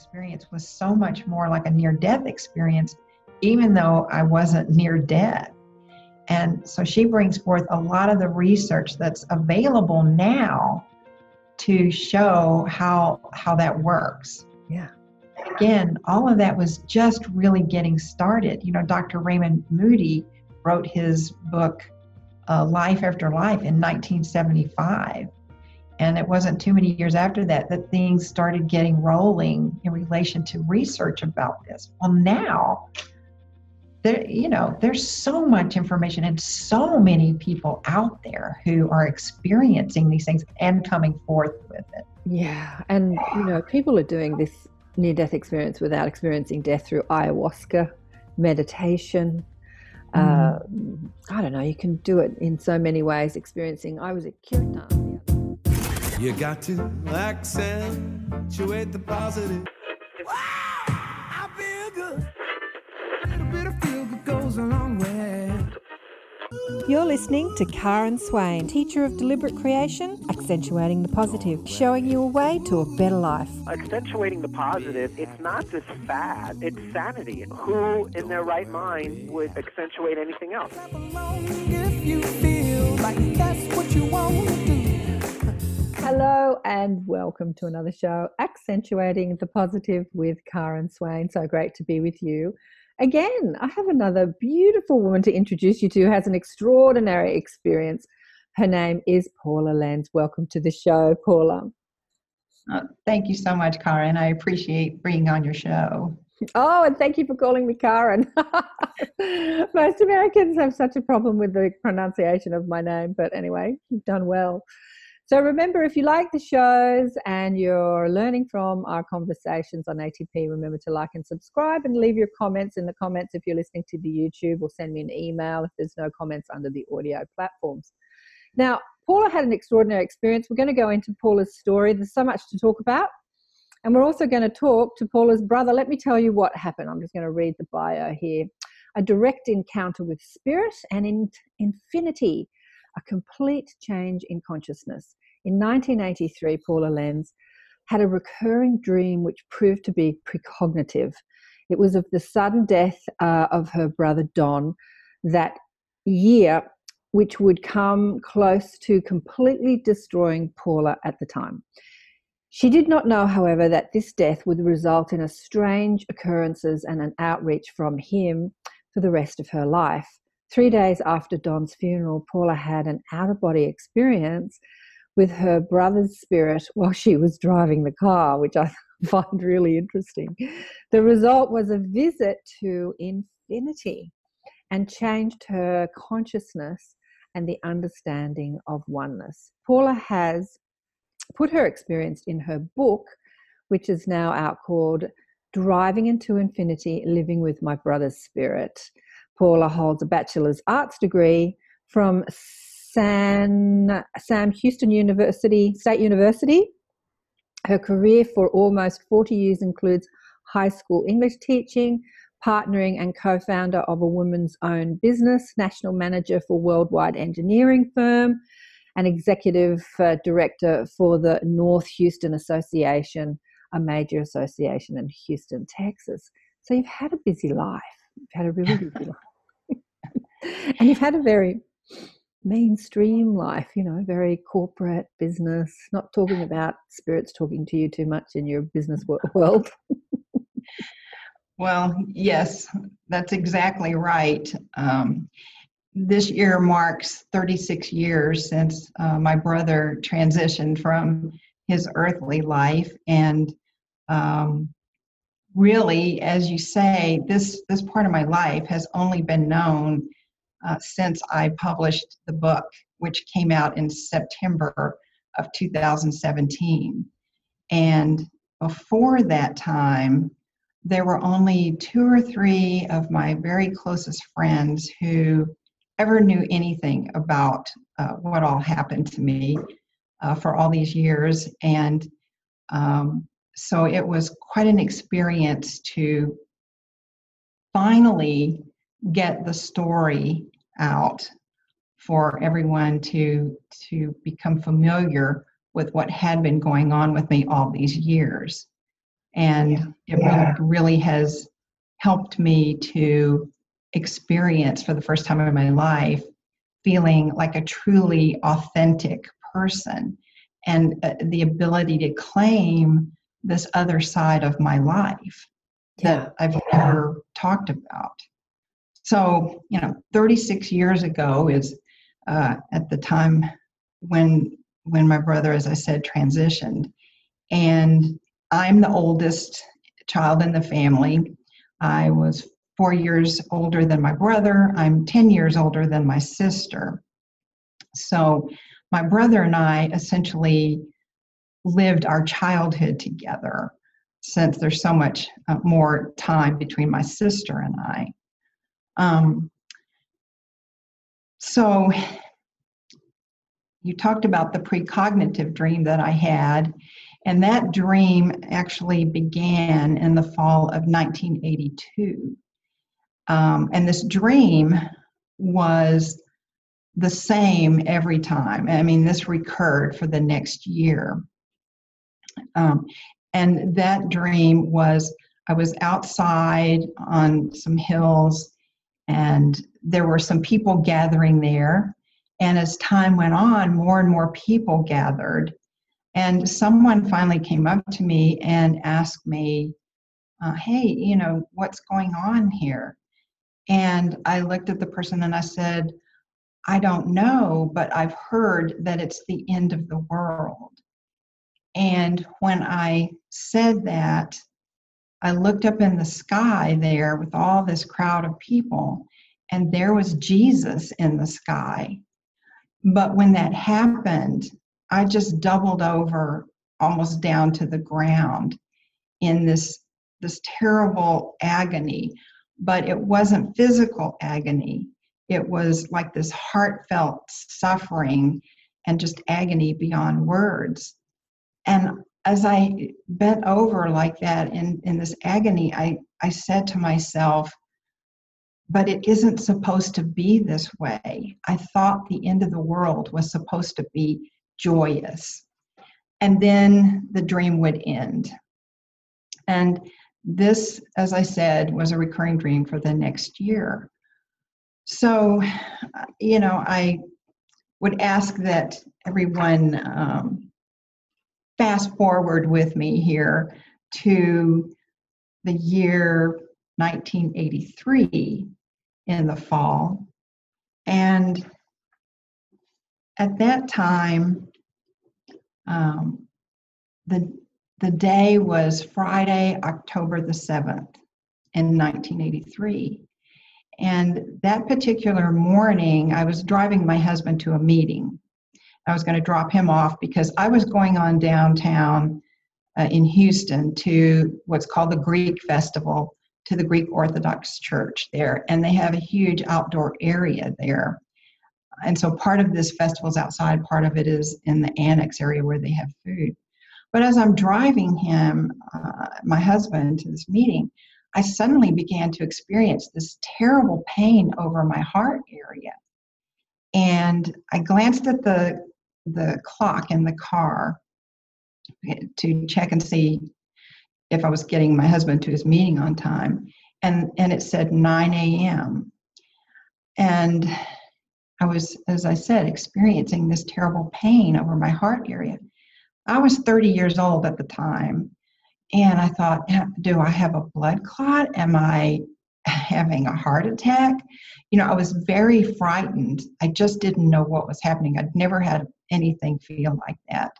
experience was so much more like a near death experience, even though I wasn't near death. And so she brings forth a lot of the research that's available now to show how how that works. Yeah. Again, all of that was just really getting started. You know, Dr. Raymond Moody wrote his book uh, Life After Life in 1975. And it wasn't too many years after that that things started getting rolling in relation to research about this. Well, now, there, you know, there's so much information and so many people out there who are experiencing these things and coming forth with it. Yeah, and you know, people are doing this near-death experience without experiencing death through ayahuasca, meditation. Uh, I don't know, you can do it in so many ways. Experiencing, I was a kirtan. You got to accentuate the positive. Wow, I feel good. A little bit of feel good goes a long way. You're listening to Karen Swain, teacher of deliberate creation, accentuating the positive, showing you a way to a better life. Accentuating the positive, it's not just fad, it's sanity. Who in their right mind would accentuate anything else? Hello and welcome to another show, Accentuating the Positive with Karen Swain. So great to be with you again, I have another beautiful woman to introduce you to who has an extraordinary experience. Her name is Paula Lenz. Welcome to the show, Paula. Uh, thank you so much, Karen. I appreciate being on your show. Oh, and thank you for calling me Karen. Most Americans have such a problem with the pronunciation of my name, but anyway, you've done well. So remember, if you like the shows and you're learning from our conversations on ATP, remember to like and subscribe and leave your comments in the comments if you're listening to the YouTube or send me an email if there's no comments under the audio platforms. Now, Paula had an extraordinary experience. We're going to go into Paula's story. There's so much to talk about. And we're also going to talk to Paula's brother. Let me tell you what happened. I'm just going to read the bio here. A direct encounter with spirit and in infinity, a complete change in consciousness. In 1983, Paula Lenz had a recurring dream which proved to be precognitive. It was of the sudden death uh, of her brother Don that year, which would come close to completely destroying Paula at the time. She did not know, however, that this death would result in a strange occurrences and an outreach from him for the rest of her life. Three days after Don's funeral, Paula had an out of body experience with her brother's spirit while she was driving the car, which I find really interesting. The result was a visit to infinity and changed her consciousness and the understanding of oneness. Paula has put her experience in her book, which is now out called Driving into Infinity Living with My Brother's Spirit. Paula holds a bachelor's arts degree from San, Sam Houston University, State University. Her career for almost 40 years includes high school English teaching, partnering and co founder of a woman's own business, national manager for worldwide engineering firm, and executive uh, director for the North Houston Association, a major association in Houston, Texas. So you've had a busy life. You've had a really busy life. and you've had a very mainstream life, you know, very corporate business, not talking about spirits talking to you too much in your business world. well, yes, that's exactly right. Um, this year marks 36 years since uh, my brother transitioned from his earthly life and um, really as you say this this part of my life has only been known uh, since I published the book, which came out in September of 2017. And before that time, there were only two or three of my very closest friends who ever knew anything about uh, what all happened to me uh, for all these years. And um, so it was quite an experience to finally get the story out for everyone to to become familiar with what had been going on with me all these years. And it really, really has helped me to experience for the first time in my life feeling like a truly authentic person and uh, the ability to claim this other side of my life that I've never talked about. So, you know, 36 years ago is uh, at the time when when my brother, as I said, transitioned, and I'm the oldest child in the family. I was four years older than my brother. I'm 10 years older than my sister. So, my brother and I essentially lived our childhood together since there's so much uh, more time between my sister and I. Um, so, you talked about the precognitive dream that I had, and that dream actually began in the fall of 1982. Um, and this dream was the same every time. I mean, this recurred for the next year. Um, and that dream was I was outside on some hills, and there were some people gathering there. And as time went on, more and more people gathered. And someone finally came up to me and asked me, uh, Hey, you know, what's going on here? And I looked at the person and I said, I don't know, but I've heard that it's the end of the world. And when I said that, I looked up in the sky there with all this crowd of people, and there was Jesus in the sky. But when that happened, I just doubled over almost down to the ground in this this terrible agony. But it wasn't physical agony. It was like this heartfelt suffering and just agony beyond words. And as i bent over like that in in this agony i i said to myself but it isn't supposed to be this way. I thought the end of the world was supposed to be joyous. And then the dream would end. And this, as I said, was a recurring dream for the next year. So, you know, I would ask that everyone um, fast forward with me here to the year 1983 in the fall. And at that time, um, the, the day was Friday, October the 7th in 1983. And that particular morning, I was driving my husband to a meeting. I was going to drop him off because I was going on downtown uh, in Houston to what's called the Greek Festival to the Greek Orthodox Church there, and they have a huge outdoor area there. And so part of this festival is outside, part of it is in the annex area where they have food. But as I'm driving him, uh, my husband, to this meeting, I suddenly began to experience this terrible pain over my heart area. And I glanced at the the clock in the car eh, to check and see if I was getting my husband to his meeting on time. And, and it said 9 a.m. And I was, as I said, experiencing this terrible pain over my heart area. I was 30 years old at the time. And I thought, do I have a blood clot? Am I having a heart attack? You know, I was very frightened. I just didn't know what was happening. I'd never had anything feel like that.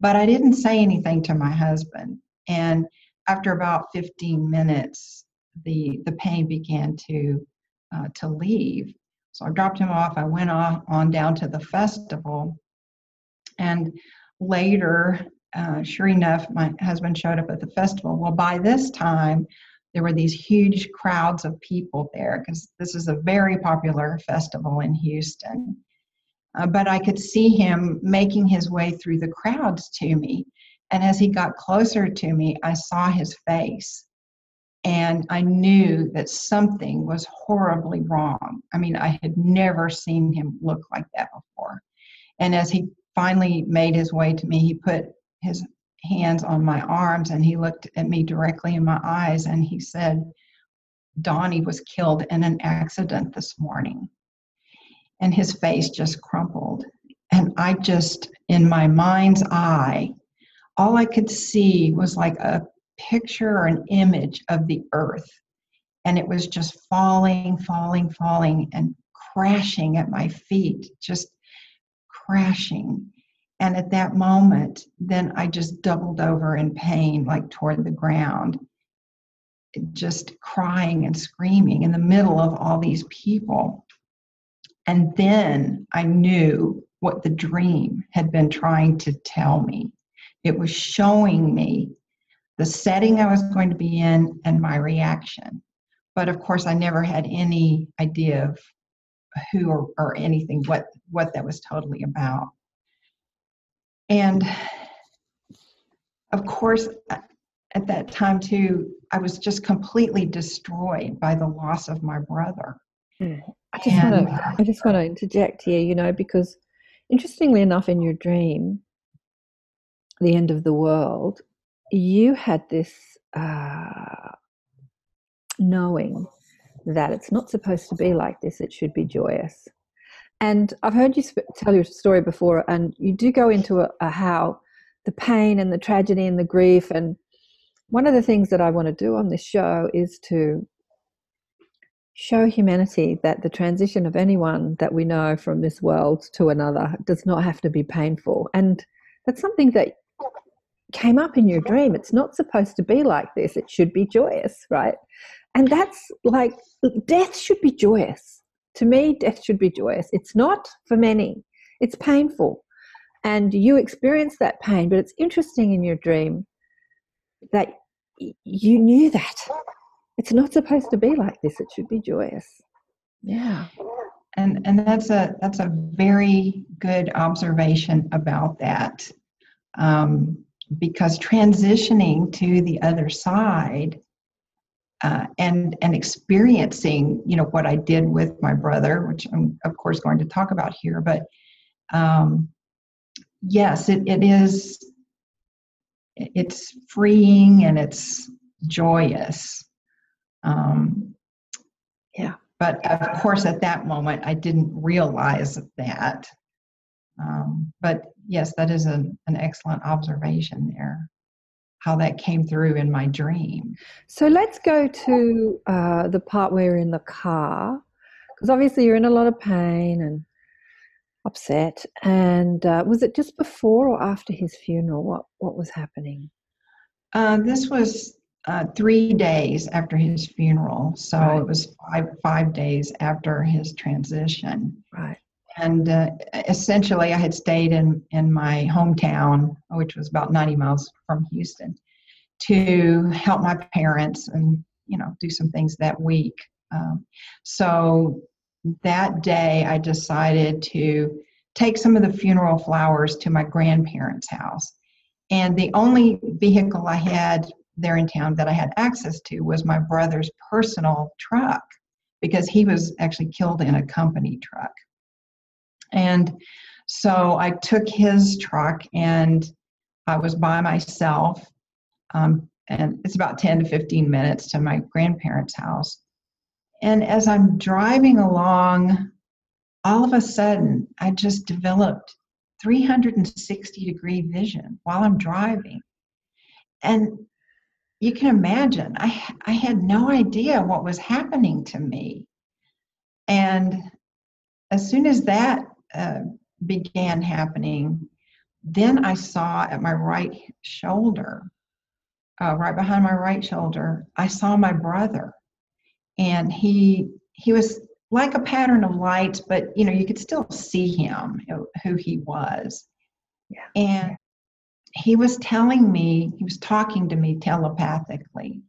But I didn't say anything to my husband. And after about 15 minutes, the, the pain began to, uh, to leave. So I dropped him off. I went on, on down to the festival. And later, uh, sure enough, my husband showed up at the festival. Well, by this time, there were these huge crowds of people there because this is a very popular festival in Houston. Uh, but I could see him making his way through the crowds to me. And as he got closer to me, I saw his face. And I knew that something was horribly wrong. I mean, I had never seen him look like that before. And as he finally made his way to me, he put his hands on my arms and he looked at me directly in my eyes and he said, Donnie was killed in an accident this morning. And his face just crumpled. And I just, in my mind's eye, all I could see was like a picture or an image of the earth. And it was just falling, falling, falling, and crashing at my feet, just crashing. And at that moment, then I just doubled over in pain, like toward the ground, just crying and screaming in the middle of all these people. And then I knew what the dream had been trying to tell me. It was showing me the setting I was going to be in and my reaction. But of course, I never had any idea of who or, or anything, what, what that was totally about. And of course, at that time, too, I was just completely destroyed by the loss of my brother. I just want to I just want to interject here, you know, because interestingly enough, in your dream, the end of the world, you had this uh, knowing that it's not supposed to be like this; it should be joyous. And I've heard you sp- tell your story before, and you do go into a, a how the pain and the tragedy and the grief. And one of the things that I want to do on this show is to show humanity that the transition of anyone that we know from this world to another does not have to be painful. And that's something that came up in your dream. It's not supposed to be like this, it should be joyous, right? And that's like death should be joyous. To me, death should be joyous. It's not for many, it's painful. And you experience that pain, but it's interesting in your dream that you knew that it's not supposed to be like this. It should be joyous. Yeah. And and that's a that's a very good observation about that, um, because transitioning to the other side uh, and and experiencing you know what I did with my brother, which I'm of course going to talk about here, but um, yes, it, it is it's freeing and it's joyous um, yeah. But of course, at that moment, I didn't realize that. Um, but yes, that is an, an excellent observation there, how that came through in my dream. So let's go to uh, the part where you're in the car, because obviously you're in a lot of pain and upset. And uh, was it just before or after his funeral? What what was happening? Uh, this was uh, three days after his funeral. So right. it was five, five days after his transition. Right. And uh, essentially, I had stayed in, in my hometown, which was about 90 miles from Houston, to help my parents and, you know, do some things that week. Um, so that day, I decided to take some of the funeral flowers to my grandparents' house. And the only vehicle I had there in town that I had access to was my brother's personal truck because he was actually killed in a company truck. And so I took his truck and I was by myself. Um, and it's about 10 to 15 minutes to my grandparents' house. And as I'm driving along, all of a sudden, I just developed 360 degree vision while I'm driving. And you can imagine I, I had no idea what was happening to me and as soon as that uh, began happening then i saw at my right shoulder uh, right behind my right shoulder i saw my brother and he he was like a pattern of lights but you know you could still see him who he was yeah. and he was telling me, he was talking to me telepathically,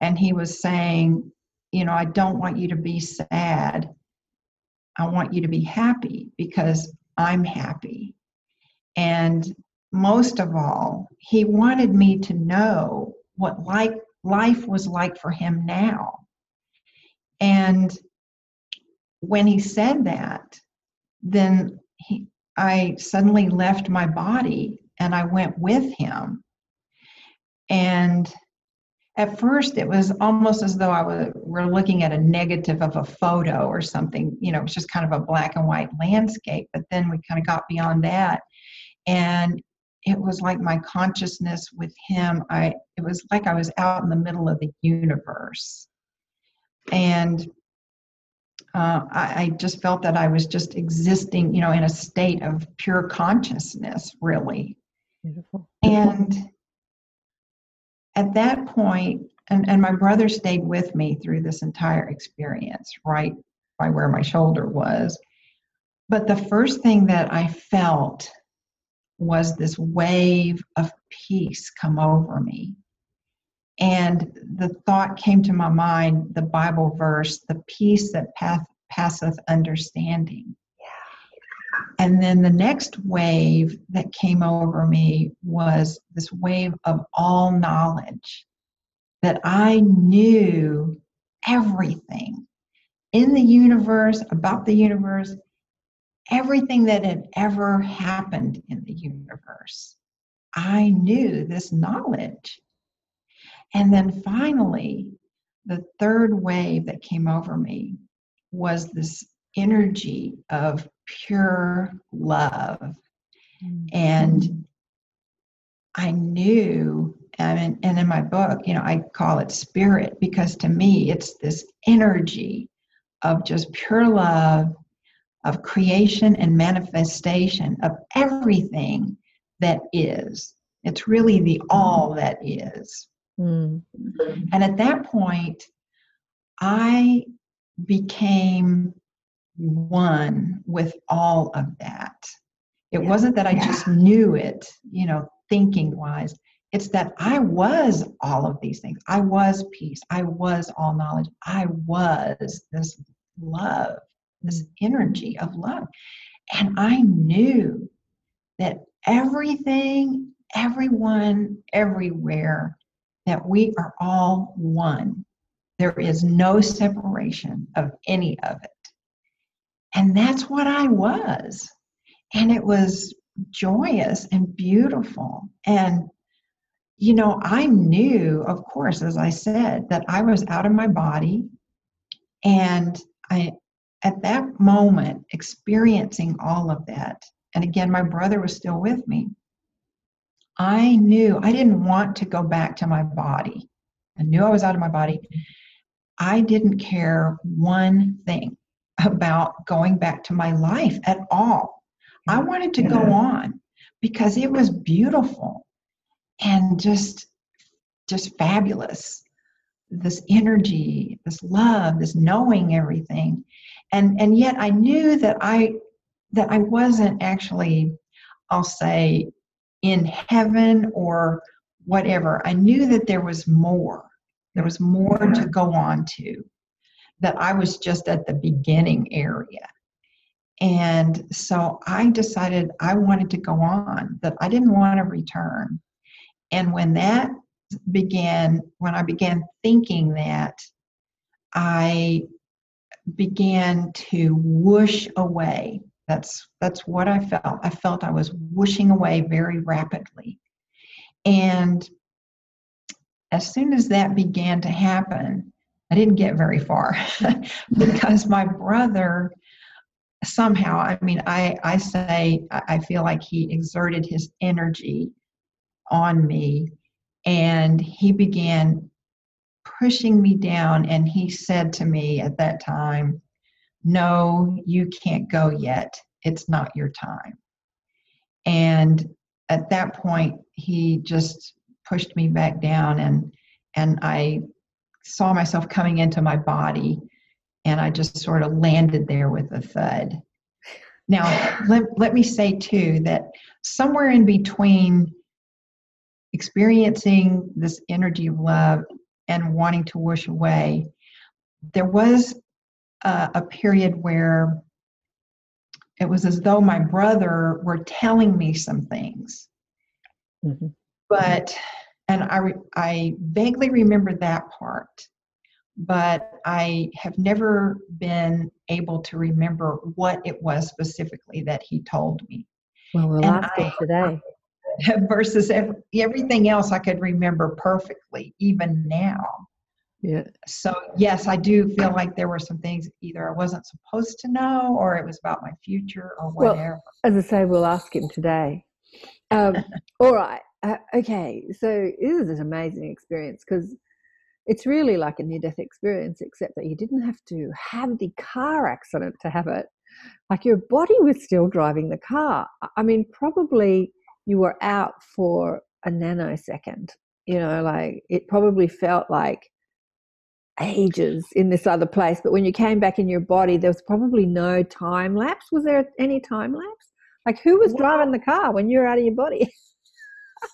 and he was saying, You know, I don't want you to be sad. I want you to be happy because I'm happy. And most of all, he wanted me to know what like life was like for him now. And when he said that, then he, I suddenly left my body and I went with him And at first, it was almost as though I was we're looking at a negative of a photo or something. You know, it was just kind of a black and white landscape. But then we kind of got beyond that, and it was like my consciousness with him. I it was like I was out in the middle of the universe, and uh, I, I just felt that I was just existing, you know, in a state of pure consciousness, really. Beautiful. And at that point, and, and my brother stayed with me through this entire experience, right by where my shoulder was. But the first thing that I felt was this wave of peace come over me. And the thought came to my mind the Bible verse, the peace that path, passeth understanding. And then the next wave that came over me was this wave of all knowledge that I knew everything in the universe, about the universe, everything that had ever happened in the universe. I knew this knowledge. And then finally, the third wave that came over me was this energy of pure love. And I knew, and, and in my book, you know, I call it spirit because to me, it's this energy of just pure love, of creation and manifestation of everything that is. It's really the all that is. Mm. And at that point, I became one with all of that. It wasn't that I just knew it, you know, thinking wise. It's that I was all of these things. I was peace. I was all knowledge. I was this love, this mm. energy of love. And I knew that everything, everyone, everywhere, that we are all one. There is no separation of any of it. And that's what I was. And it was joyous and beautiful. And, you know, I knew, of course, as I said, that I was out of my body. And I, at that moment, experiencing all of that, and again, my brother was still with me, I knew I didn't want to go back to my body. I knew I was out of my body. I didn't care one thing about going back to my life at all. I mm-hmm. wanted to go on because it was beautiful and just just fabulous. This energy, this love, this knowing everything. And and yet I knew that I that I wasn't actually I'll say in heaven or whatever. I knew that there was more. There was more to mm-hmm. go on to that I was just at the beginning area. And so I decided I wanted to go on, that I didn't want to return. And when that began, when I began thinking that, I began to whoosh away. That's that's what I felt. I felt I was whooshing away very rapidly. And as soon as that began to happen, I didn't get very far because my brother somehow, I mean, I, I say, I feel like he exerted his energy on me and he began pushing me down. And he said to me at that time, No, you can't go yet. It's not your time. And at that point, he just pushed me back down and and I saw myself coming into my body and I just sort of landed there with a thud. Now, let, let me say too that somewhere in between experiencing this energy of love and wanting to wish away, there was a, a period where it was as though my brother were telling me some things. Mm-hmm. But and I, I vaguely remember that part, but I have never been able to remember what it was specifically that he told me. Well, we'll and ask I, him today. versus ev- everything else I could remember perfectly, even now. Yeah. So, yes, I do feel like there were some things either I wasn't supposed to know or it was about my future or whatever. Well. As I say, we'll ask him today. Um, all right. Uh, okay. So this is an amazing experience because it's really like a near death experience, except that you didn't have to have the car accident to have it. Like your body was still driving the car. I- I mean, probably you were out for a nanosecond. You know, like it probably felt like ages in this other place. But when you came back in your body, there was probably no time lapse. Was there any time lapse? Like who was driving the car when you were out of your body?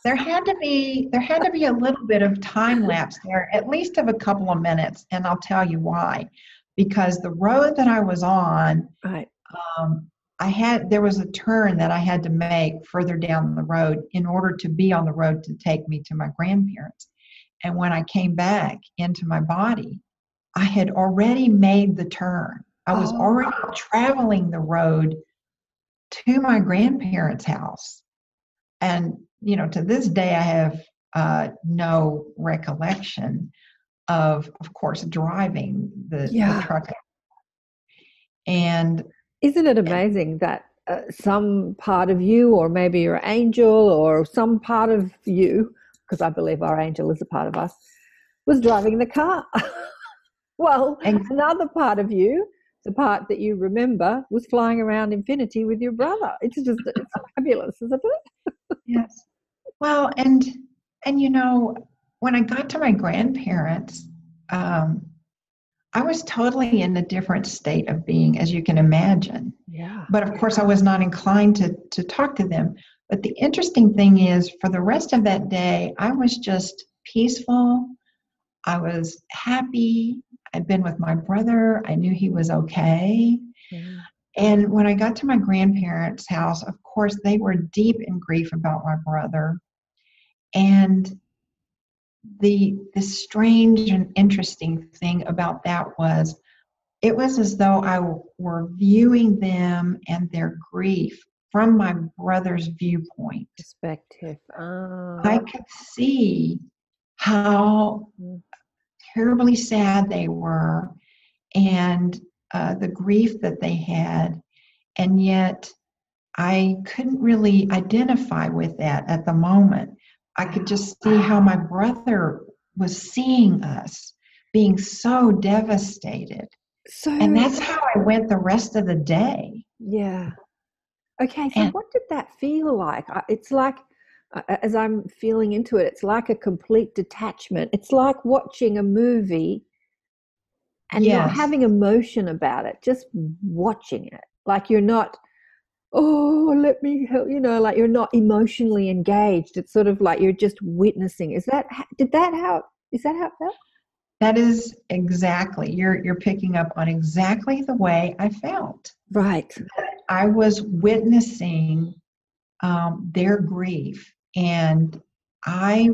there had to be there had to be a little bit of time lapse there at least of a couple of minutes and i'll tell you why because the road that i was on Right. um, i had there was a turn that i had to make further down the road in order to be on the road to take me to my grandparents and when i came back into my body i had already made the turn i was Oh. already traveling the road to my grandparents house and you know to this day i have uh, no recollection of of course driving the, Yeah. the truck and Isn't it amazing that uh, some part of you, or maybe your angel, or some part of you, because I believe our angel is a part of us, was driving the car? well, Ex- another part of you, the part that you remember, was flying around infinity with your brother. It's just it's fabulous, isn't it? Yes. Well and and you know when i got to my grandparents um, i was totally in a different state of being as you can imagine. Yeah. but of course i was not inclined to to talk to them. But the interesting thing is for the rest of that day i was just peaceful. I was happy. I'd been with my brother. I knew he was okay and when i got to my grandparents house of course they were deep in grief about my brother and the the strange and interesting thing about that was it was as though I were viewing them and their grief from my brother's viewpoint. Perspective. Ah. I could see how Mm. terribly sad they were and uh, the grief that they had, and yet I couldn't really identify with that at the moment. I could just see how my brother was seeing us being so devastated. so And that's how I went the rest of the day. Yeah. Okay, so And- what did that feel like? It's like, uh, as I'm feeling into it, it's like a complete detachment. It's like watching a movie and not having emotion about it, just watching it. Like you're not, oh, let me help, you know, like you're not emotionally engaged. It's sort of like you're just witnessing. Is that, did that how, is that how it felt? That is exactly, you're, you're picking up on exactly the way I felt. Right. I was witnessing um, their grief, and I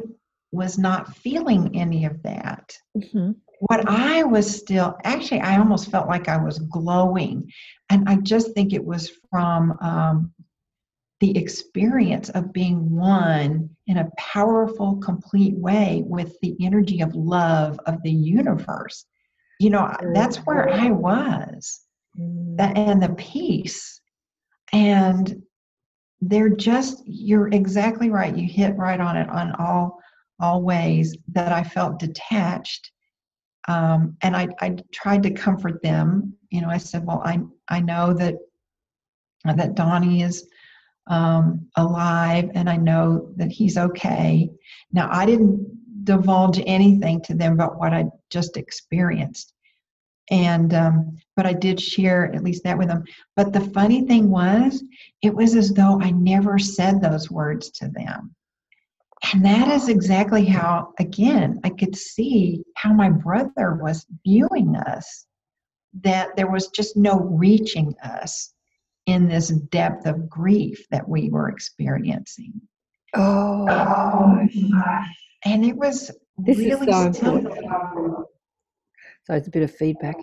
was not feeling any of that. hmm What I was still, actually, I almost felt like I was glowing. And I just think it was from um, the experience of being one in a powerful, complete way with the energy of love of the universe. You know, that's where I was. That and the peace. And they're just you're exactly right. You hit right on it on all all ways that i felt detached um, and I, I tried to comfort them you know i said well i i know that that donnie is um, alive and i know that he's okay. Now i didn't divulge anything to them about what i just experienced. And um, but i did share at least that with them. But the funny thing was it was as though i never said those words to them and that is exactly how again i could see how my brother was viewing us that there was just no reaching us in this depth of grief that we were experiencing Oh, and it was This is so still important. so it's a bit of feedback.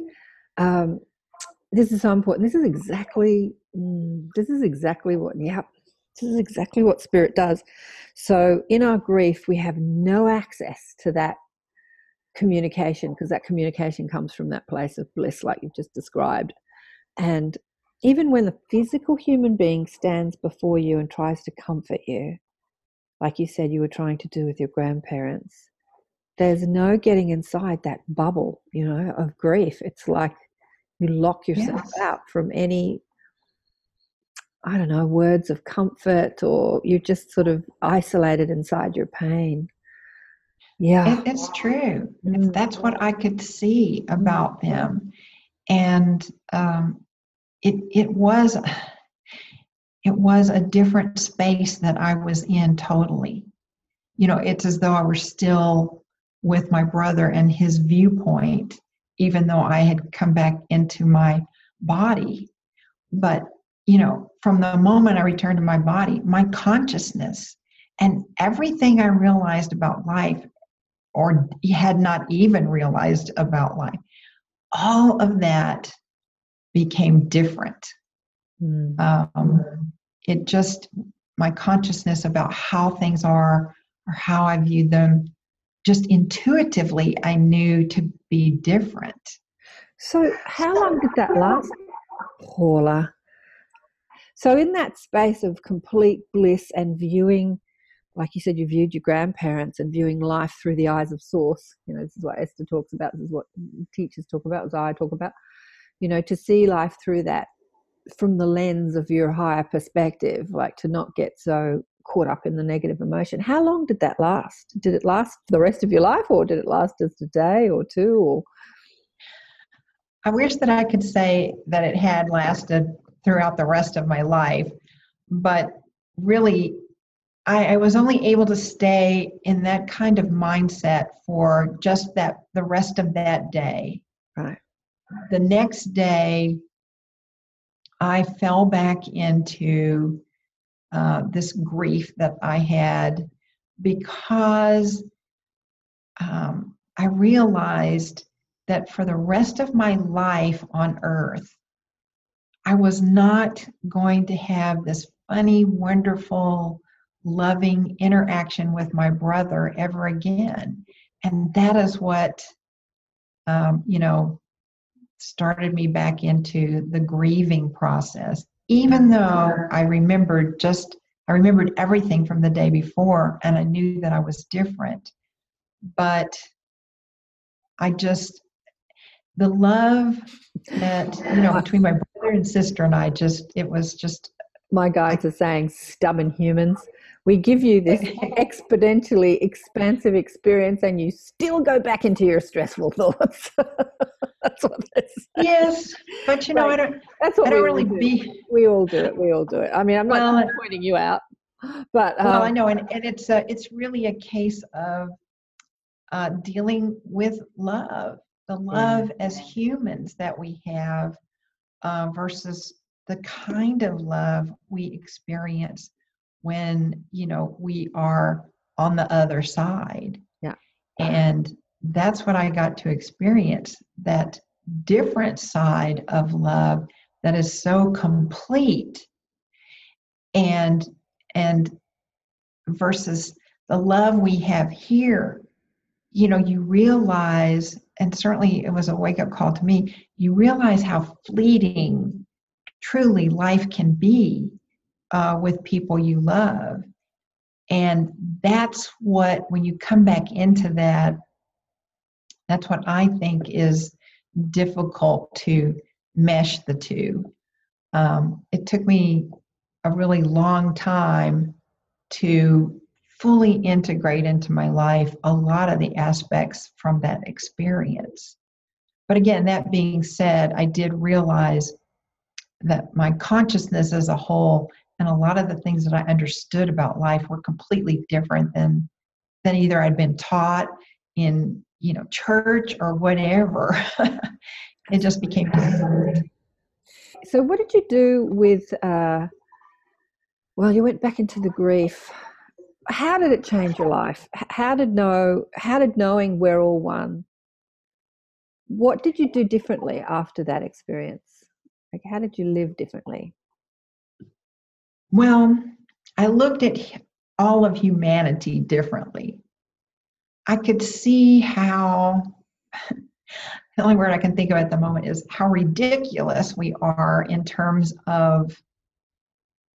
Um, this is so important. This is exactly, mm, this is exactly what, yeah, This is exactly what spirit does. So, in our grief, we have no access to that communication because that communication comes from that place of bliss, like you've just described. And even when the physical human being stands before you and tries to comfort you, like you said you were trying to do with your grandparents, there's no getting inside that bubble, you know, of grief. It's like you lock yourself yes. out from any I don't know, words of comfort, or you're just sort of isolated inside your pain. Yeah. It, it's true. Mm. That's what I could see about them. And um, it, it was it was a different space that I was in totally. You know, it's as though I were still with my brother and his viewpoint, even though I had come back into my body. But you know, from the moment I returned to my body, my consciousness and everything I realized about life or had not even realized about life, all of that became different. Mm. Um, it just, my consciousness about how things are or how I viewed them, just intuitively, I knew to be different. So, how long did that last, Paula? So, in that space of complete bliss and viewing, like you said, you viewed your grandparents and viewing life through the eyes of source. You know, this is what Esther talks about. This is what teachers talk about. As I talk about. You know, to see life through that, from the lens of your higher perspective, like to not get so caught up in the negative emotion. How long did that last? Did it last the rest of your life, or did it last just a day or two, or? I wish that I could say that it had lasted throughout the rest of my life. But really, I, I, was only able to stay in that kind of mindset for just that the rest of that day. Right. The next day, I fell back into uh, this grief that I had because um, I realized that for the rest of my life on earth, I was not going to have this funny, wonderful, loving interaction with my brother ever again. And that is what, um, you know, started me back into the grieving process. Even though I remembered just, I remembered everything from the day before and I knew that I was different. But I just, the love that, you know, between my brother and sister and I just, it was just. My guys are saying stubborn humans. We give you this exponentially expansive experience and you still go back into your stressful thoughts. that's what this. Yes, but you know. I don't. That's what I don't really do. be. We all do it. We all do it. I mean, I'm not well, pointing you out, but um, well, I know, and, and it's a, it's really a case of uh, dealing with love the love as humans that we have uh, versus the kind of love we experience when you know we are on the other side. Yeah. And that's what i got to experience that different side of love that is so complete and and versus the love we have here. You know you realize and certainly it was a wake up call to me, you realize how fleeting truly life can be uh, with people you love. And that's what, when you come back into that, that's what I think is difficult to mesh the two. Um, it took me a really long time to fully integrate into my life a lot of the aspects from that experience. But again, that being said, I did realize that my consciousness as a whole and a lot of the things that I understood about life were completely different than than either I'd been taught in you know church or whatever. it just became different. So, what did you do with? Uh, well, you went back into the grief how did it change your life? How did know? How did knowing we're all one? What did you do differently after that experience? Like, how did you live differently? Well, I looked at all of humanity differently. I could see how, the only word I can think of at the moment is how ridiculous we are in terms of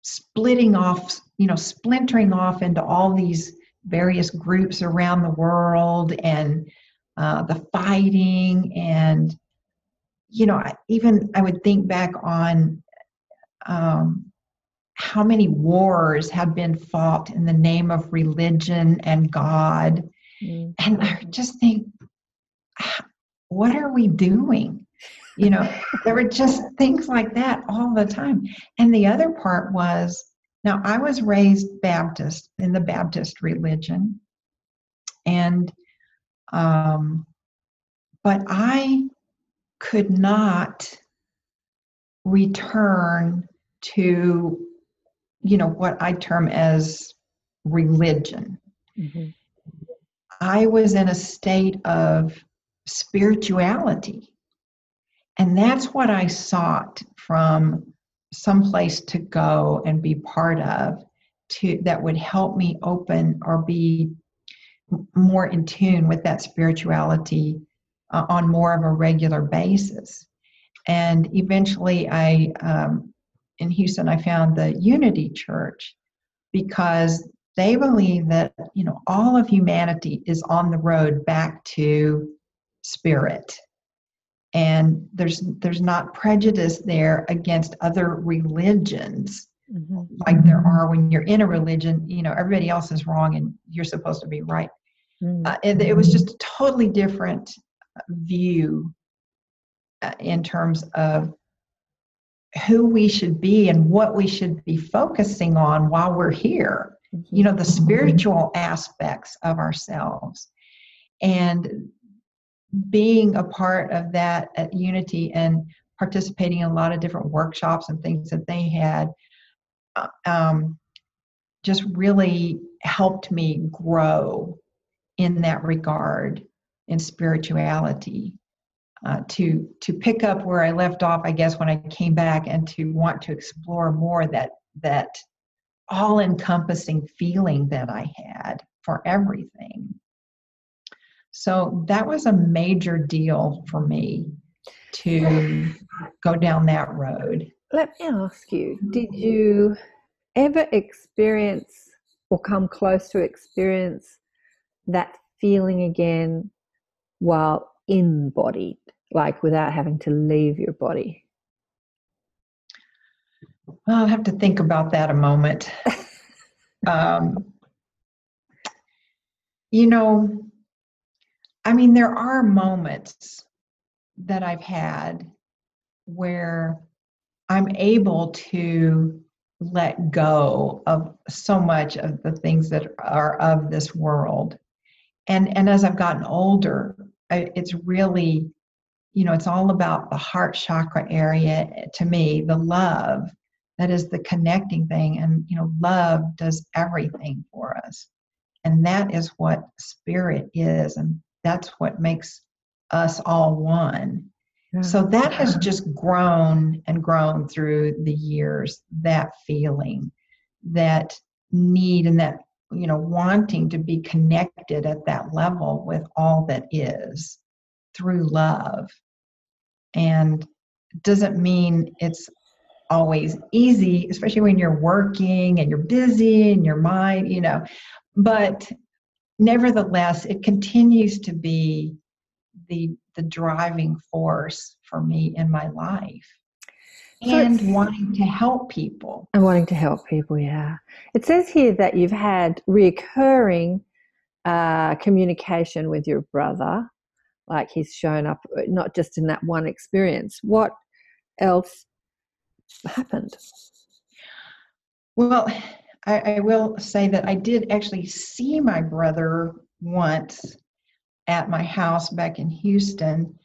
splitting off, you know, splintering off into all these various groups around the world and uh, the fighting and you know even i would think back on um, how many wars have been fought in the name of religion and god mm. and i just think what are we doing you know there were just things like that all the time and the other part was now i was raised baptist in the baptist religion and um, but I could not return to, you know, what I term as religion. Mm-hmm. I was in a state of spirituality. And that's what I sought from some place to go and be part of to that would help me open or be more in tune with that spirituality uh, on more of a regular basis. And eventually, I um, in Houston, I found the Unity Church because they believe that you know all of humanity is on the road back to spirit and there's there's not prejudice there against other religions mm-hmm. like there are when you're in a religion you know everybody else is wrong and you're supposed to be right Mm. Uh, it, it was just a totally different view uh, in terms of who we should be and what we should be focusing on while we're here. Mm-hmm. You know, the spiritual aspects of ourselves. And being a part of that at Unity and participating in a lot of different workshops and things that they had uh, um, just really helped me grow in that regard in spirituality. Uh, to to pick up where I left off, I guess when I came back, and to want to explore more that that all-encompassing feeling that I had for everything. So that was a major deal for me to go down that road. Let me ask you: Did you ever experience or come close to experience that feeling again while embodied, like without having to leave your body? I'll have to think about that a moment. um, you know, I mean, there are moments that I've had where I'm able to let go of so much of the things that are of this world. And and as i've gotten older I, it's really you know it's all about the heart chakra area eh, to me the love that is the connecting thing and you know love does everything for us. And that is what spirit is and that's what makes us all one. So mm-hmm. that has just grown and grown through the years that feeling that need and that you know wanting to be connected at that level with all that is through love. And doesn't mean it's always easy especially when you're working and you're busy and your mind you know but nevertheless it continues to be the the driving force for me in my life and wanting to help people. And wanting to help people, yeah. It says here that you've had reoccurring uh, communication with your brother, like he's shown up uh, not just in that one experience. What else happened? Well, I, I will say that I did actually see my brother once at my house back in Houston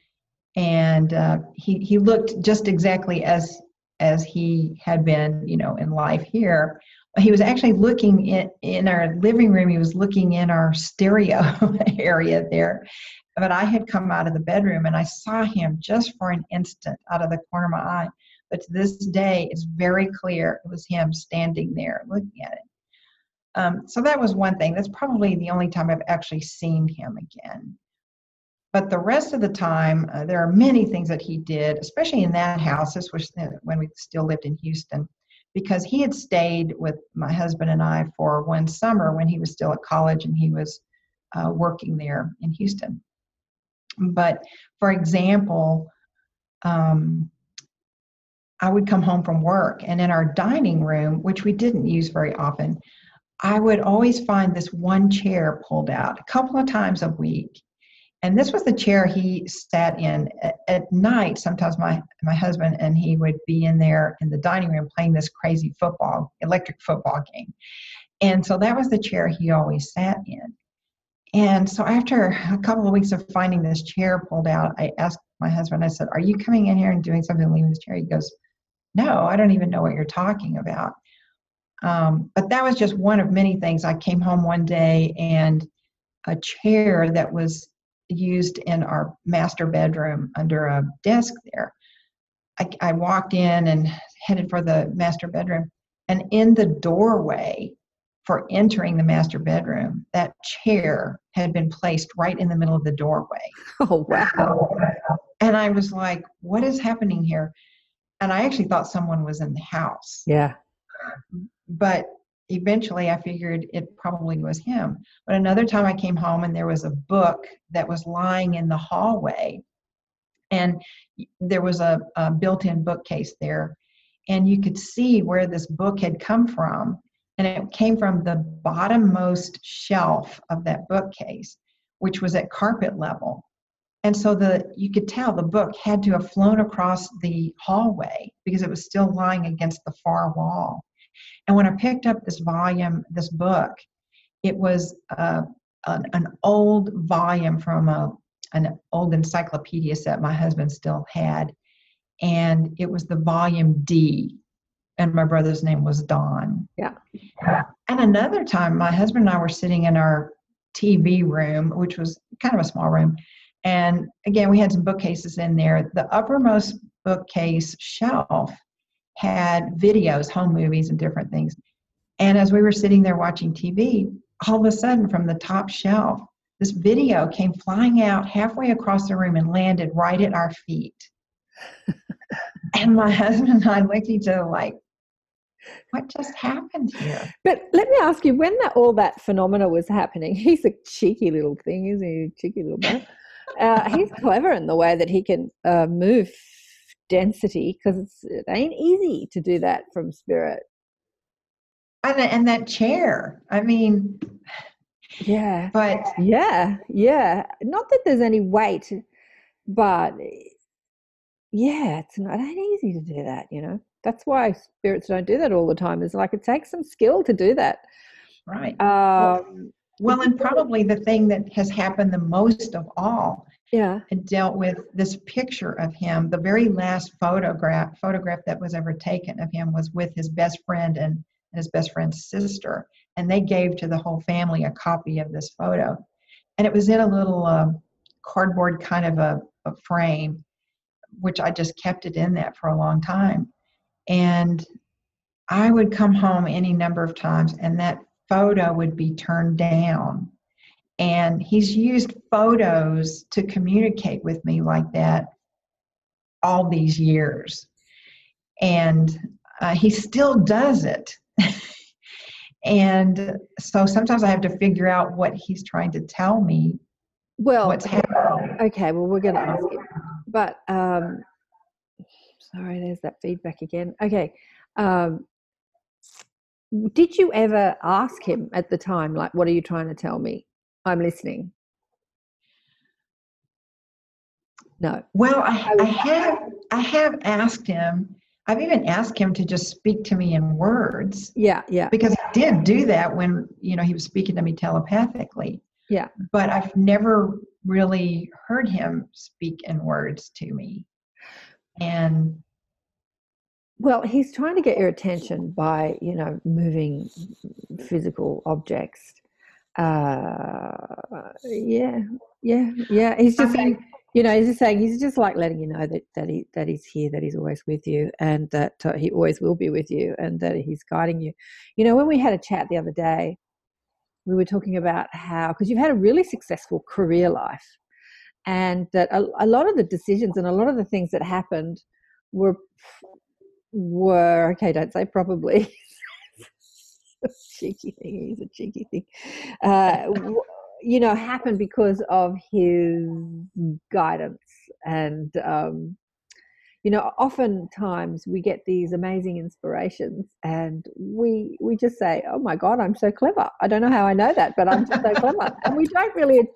and uh, he he looked just exactly as as he had been, you know, in life here. He was actually looking in, in our living room. He was looking in our stereo area there. But I had come out of the bedroom and I saw him just for an instant out of the corner of my eye. But to this day, it's very clear it was him standing there looking at it. Um, so that was one thing. That's probably the only time I've actually seen him again. But the rest of the time, uh, there are many things that he did, especially in that house. This was uh, when we still lived in Houston, because he had stayed with my husband and I for one summer when he was still at college and he was uh, working there in Houston. But for example, um, I would come home from work, and in our dining room, which we didn't use very often, I would always find this one chair pulled out a couple of times a week. And this was the chair he sat in at, night. Sometimes my, my husband and he would be in there in the dining room playing this crazy football, electric football game. And so that was the chair he always sat in. And so after a couple of weeks of finding this chair pulled out, I asked my husband, I said, Are you coming in here and doing something leaving this chair? He goes, No, I don't even know what you're talking about. Um, but that was just one of many things. I came home one day and a chair that was used in our master bedroom under a desk there. I, I walked in and headed for the master bedroom, and in the doorway for entering the master bedroom, that chair had been placed right in the middle of the doorway. Oh, wow. And I was like, what is happening here? And I actually thought someone was in the house. Yeah. But eventually I figured it probably was him. But another time I came home and there was a book that was lying in the hallway. And there was a, a built in bookcase there. And you could see where this book had come from. And it came from the bottommost shelf of that bookcase, which was at carpet level. And so the you could tell the book had to have flown across the hallway because it was still lying against the far wall. And when I picked up this volume, this book, it was uh, an, an, old volume from a, an old encyclopedia set my husband still had. And it was the volume D. And my brother's name was Don. Yeah. And another time, my husband and I were sitting in our TV room, which was kind of a small room. And again, we had some bookcases in there. The uppermost bookcase shelf had videos, home movies, and different things. And as we were sitting there watching TV, all of a sudden from the top shelf, this video came flying out halfway across the room and landed right at our feet. and my husband and I looked at each other like, what just happened here? But let me ask you, when that all that phenomena was happening, he's a cheeky little thing, isn't he? Cheeky little boy. Uh, he's clever in the way that he can uh, move density because it's it ain't easy to do that from spirit. And, and that chair, I mean, yeah, but yeah, yeah. Not that there's any weight, but yeah, it's not it ain't easy to do that. You know, that's why spirits don't do that all the time. Is like it takes some skill to do that. Right. Um, well, and probably the thing that has happened the most of all yeah. and dealt with this picture of him the very last photograph photograph that was ever taken of him was with his best friend and his best friend's sister. And they gave to the whole family a copy of this photo. And it was in a little uh, cardboard kind of a, a frame which i just kept it in that for a long time. And i would come home any number of times and that photo would be turned down and he's used photos to communicate with me like that all these years. And uh, he still does it. and so sometimes I have to figure out what he's trying to tell me. Well, what's happening. Okay, well, we're going to ask him. But, um, sorry, there's that feedback again. Okay. Um, did you ever ask him at the time, like, what are you trying to tell me? I'm listening. No. Well, I, I have I have asked him. I've even asked him to just speak to me in words. Yeah, yeah. Because I did do that when you know he was speaking to me telepathically. Yeah. But I've never really heard him speak in words to me. And well, he's trying to get your attention by, you know, moving physical objects uh, yeah, yeah, yeah. He's just saying, you know, he's just saying, he's just like letting you know that that he that he's here, that he's always with you, and that uh, he always will be with you, and that he's guiding you. You know, when we had a chat the other day, we were talking about how because you've had a really successful career life and that a, a, lot of the decisions and a lot of the things that happened were were okay don't say probably. Cheeky thing he's a cheeky thing. Uh, you know happened because of his guidance and um, you know oftentimes we get these amazing inspirations and we we just say oh my god i'm so clever. I don't know how i know that but i'm just so clever. And we don't really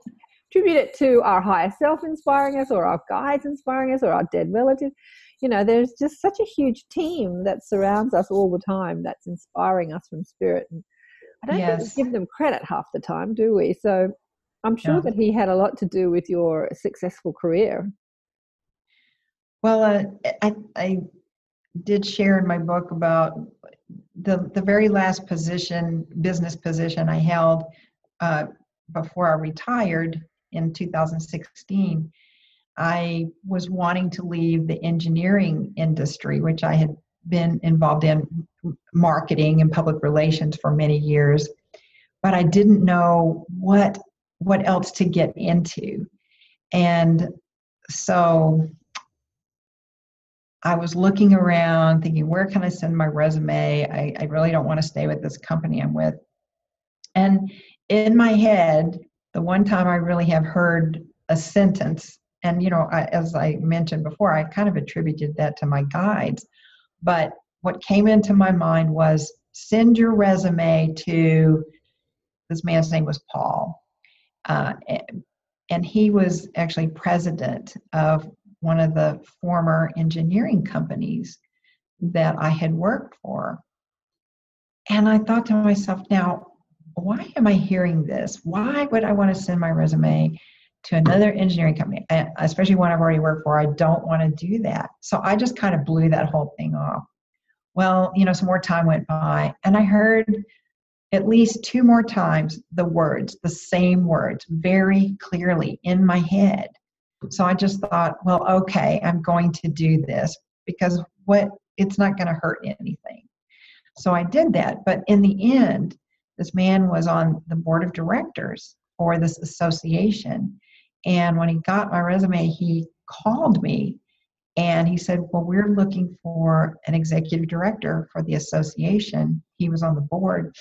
attribute it to our higher self inspiring us or our guides inspiring us or our dead relatives you know there's just such a huge team that surrounds us all the time that's inspiring us from spirit and i don't yes. give them credit half the time do we so i'm sure yeah. that he had a lot to do with your successful career well uh, I, I did share in my book about the the very last position business position i held uh, before i retired in 2016 I was wanting to leave the engineering industry, which I had been involved in marketing and public relations for many years, but I didn't know what what else to get into. And so I was looking around thinking, where can I send my resume? I, I really don't want to stay with this company I'm with. And in my head, the one time I really have heard a sentence and you know I, as i mentioned before i kind of attributed that to my guides but what came into my mind was send your resume to this man's name was paul uh, and he was actually president of one of the former engineering companies that i had worked for. And i thought to myself now why am i hearing this? Why would i want to send my resume to another engineering company, especially one I've already worked for, I don't want to do that. So I just kind of blew that whole thing off. Well, you know, some more time went by, and I heard at least two more times the words, the same words, very clearly in my head. So I just thought, well, okay, I'm going to do this because what it's not going to hurt anything. So I did that. But in the end, this man was on the board of directors for this association. And when he got my resume, he called me and he said, Well, we're looking for an executive director for the association. He was on the board.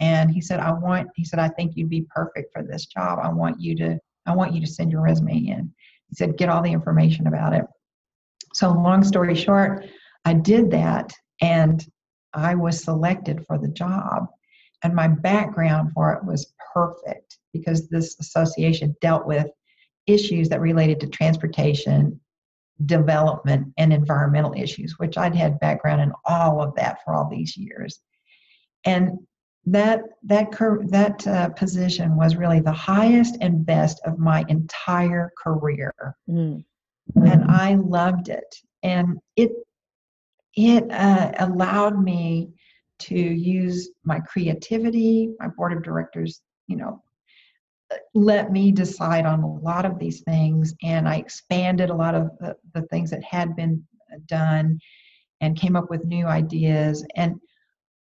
And he said, I want, he said, I think you'd be perfect for this job. I want you to, I want you to send your resume in. He said, get all the information about it. So, long story short, I did that and I was selected for the job. And my background for it was perfect because this association dealt with issues that related to transportation, development, and environmental issues, which I'd had background in all of that for all these years. And that that cur- that uh, position was really the highest and best of my entire career, mm. and I loved it. And it it uh, allowed me to use my creativity. My board of directors, you know, let me decide on a lot of these things and i expanded a lot of the, the things that had been done and came up with new ideas. And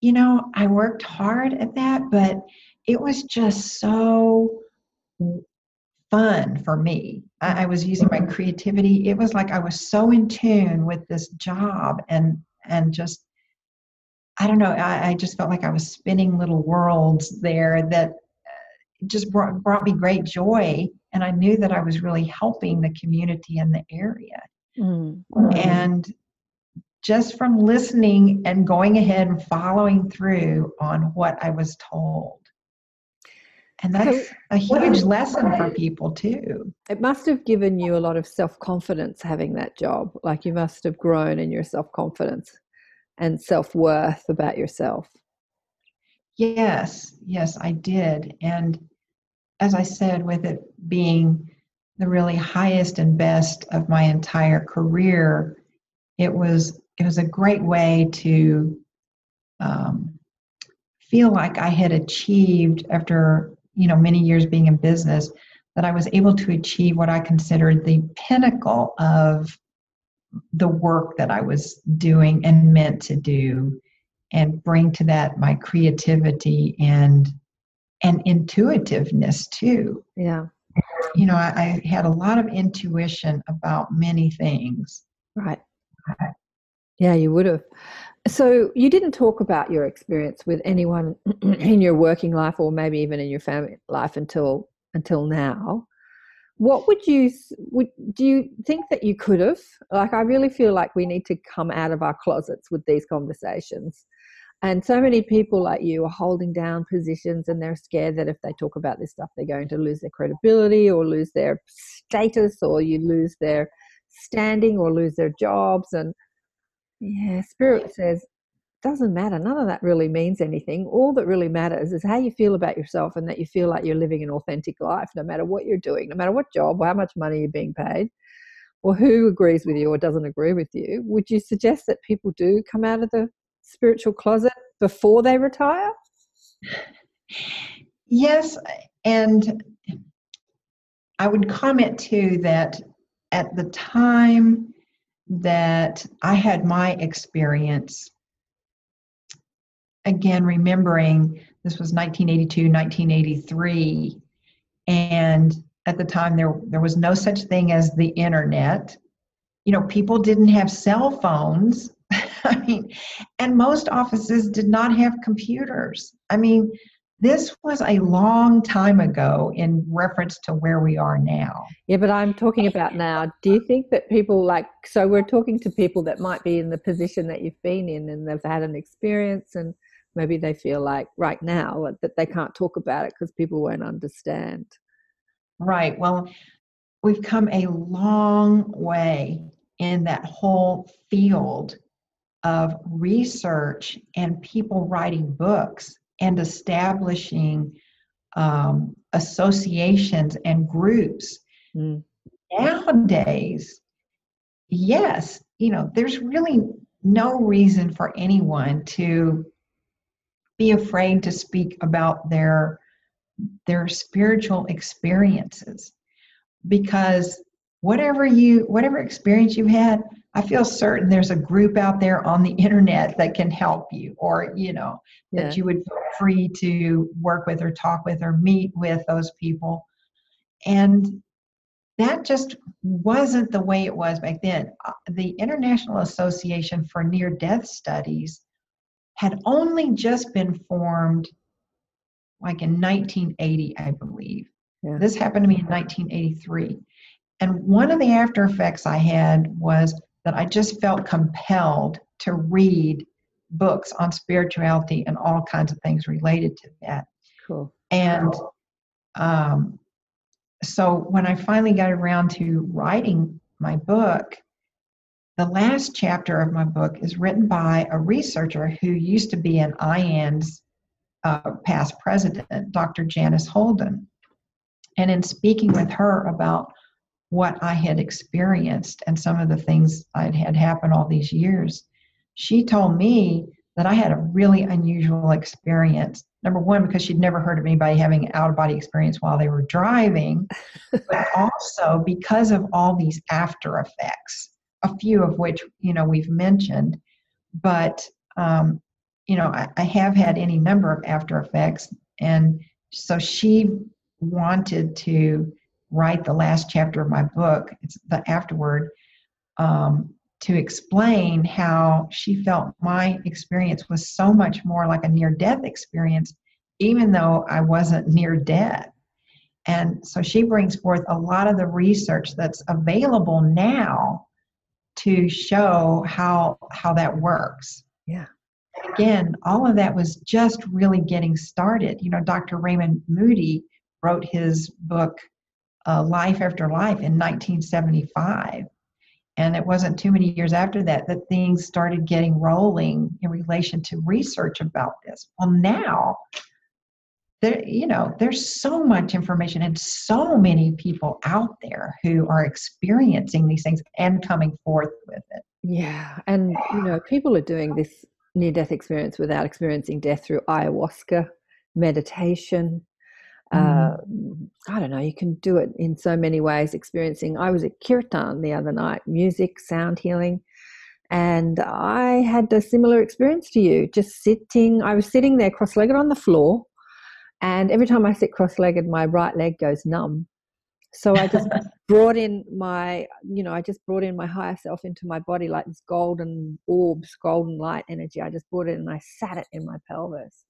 you know i worked hard at that but it was just so fun for me. I, I was using my mm-hmm. creativity. It was like i was so in tune with this job and and just i don't know I, I just felt like i was spinning little worlds there that just brought, brought me great joy and i knew that i was really helping the community in the area. Mm-hmm. and just from listening and going ahead and following through on what i was told. And that's so, a huge lesson for people too. It must have given you a lot of self-confidence having that job. Like you must have grown in your self-confidence and self-worth about yourself. Yes. Yes i did. And as I said, with it being the really highest and best of my entire career, it was it was a great way to um, feel like I had achieved after you know many years being in business that I was able to achieve what I considered the pinnacle of the work that I was doing and meant to do and bring to that my creativity and and intuitiveness too. Yeah. You know, I, I had a lot of intuition about many things. Right. Yeah, you would have. So you didn't talk about your experience with anyone in your working life or maybe even in your family life until until now. What would you would do you think that you could have? Like I really feel like we need to come out of our closets with these conversations. And so many people like you are holding down positions and they're scared that if they talk about this stuff they're going to lose their credibility or lose their status or you lose their standing or lose their jobs and yeah, Spirit says, doesn't matter. None of that really means anything. All that really matters is how you feel about yourself and that you feel like you're living an authentic life, no matter what you're doing, no matter what job or how much money you're being paid, or who agrees with you or doesn't agree with you. Would you suggest that people do come out of the spiritual closet before they retire? Yes. And I would comment too that at the time that I had my experience, again, remembering this was 1982, 1983, and at the time there, there was no such thing as the internet. You know, people didn't have cell phones. I mean, and most offices did not have computers. I mean, this was a long time ago in reference to where we are now. Yeah, but I'm talking about now. Do you think that people like, so we're talking to people that might be in the position that you've been in and they've had an experience and maybe they feel like right now that they can't talk about it because people won't understand. Right. Well, we've come a long way in that whole field of research and people writing books and establishing um, associations and groups. Mm. Nowadays, yes, you know, there's really no reason for anyone to be afraid to speak about their their spiritual experiences because whatever you whatever experience you've had I feel certain there's a group out there on the internet that can help you, or you know, yeah. that you would feel free to work with or talk with or meet with those people. And that just wasn't the way it was back then. Uh, the International Association for Near Death Studies had only just been formed like in 1980, I believe. Yeah. This happened to me in 1983. And one of the after effects I had was that I just felt compelled to read books on spirituality and all kinds of things related to that. Cool. And um, so when I finally got around to writing my book, the last chapter of my book is written by a researcher who used to be an IANDS uh, past president, Dr. Janice Holden. And in speaking with her about what I had experienced and some of the things I'd had happen all these years, she told me that I had a really unusual experience. Number one, because she'd never heard of anybody having an out of body experience while they were driving, but also because of all these after effects, a few of which, you know, we've mentioned. But, um, you know, I, I have had any number of after effects. And so she wanted to write the last chapter of my book, it's the afterword, um, to explain how she felt my experience was so much more like a near death experience, even though I wasn't near death. And so she brings forth a lot of the research that's available now to show how how that works. Yeah. Again, all of that was just really getting started. You know, Dr. Raymond Moody wrote his book uh, Life After Life in 1975. And it wasn't too many years after that that things started getting rolling in relation to research about this. Well, now, there, you know, there's so much information and so many people out there who are experiencing these things and coming forth with it. Yeah, and you know, people are doing this near-death experience without experiencing death through ayahuasca, meditation, uh, mm. I don't know, you can do it in so many ways. Experiencing, I was at Kirtan the other night, music, sound healing, and I had a similar experience to you. Just sitting, I was sitting there cross legged on the floor, And every time I sit cross legged, my right leg goes numb. So I just brought in my, you know, I just brought in my higher self into my body like this golden orbs, golden light energy. I just brought it and I sat it in my pelvis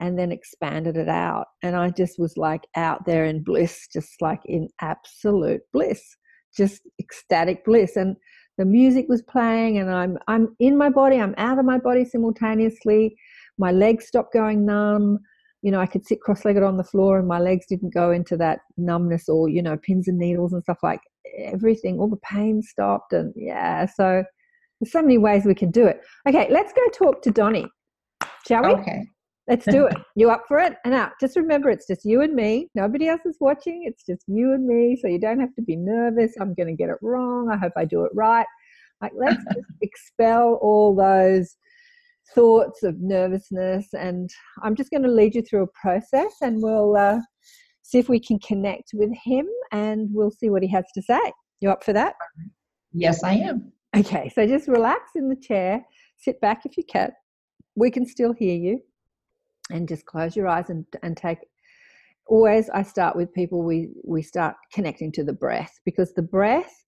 and then expanded it out. And I just was like out there in bliss, just like in absolute bliss, just ecstatic bliss. And the music was playing and I'm I'm in my body, I'm out of my body simultaneously. My legs stopped going numb you know, I could sit cross legged on the floor and my legs didn't go into that numbness or, you know, pins and needles and stuff like everything, all the pain stopped. And yeah, so there's so many ways we can do it. Okay, let's go talk to Donnie, shall we? Okay. Let's do it. You up for it? And now, just remember, it's just you and me. Nobody else is watching. It's just you and me. So you don't have to be nervous. I'm going to get it wrong. I hope I do it right. Like, let's just expel all those thoughts of nervousness. And I'm just going to lead you through a process and we'll uh, see if we can connect with him and we'll see what he has to say. You up for that? Yes, I am. Okay, so just relax in the chair, sit back if you can. We can still hear you. And just close your eyes and, and take always I start with people we we start connecting to the breath because the breath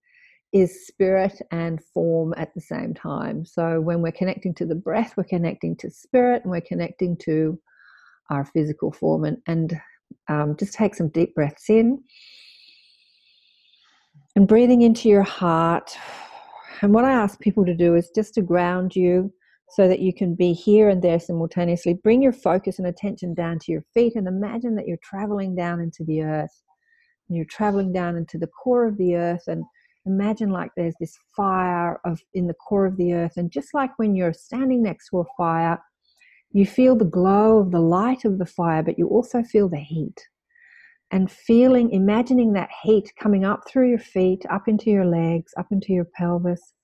is spirit and form at the same time. So when we're connecting to the breath, we're connecting to spirit and we're connecting to our physical form. And, and um, just take some deep breaths in and breathing into your heart. And what I ask people to do is just to ground you so that you can be here and there simultaneously. Bring your focus and attention down to your feet and imagine that you're traveling down into the earth. And you're traveling down into the core of the earth and imagine like there's this fire of in the core of the earth and just like when you're standing next to a fire you feel the glow of the light of the fire but you also feel the heat and feeling imagining that heat coming up through your feet up into your legs up into your pelvis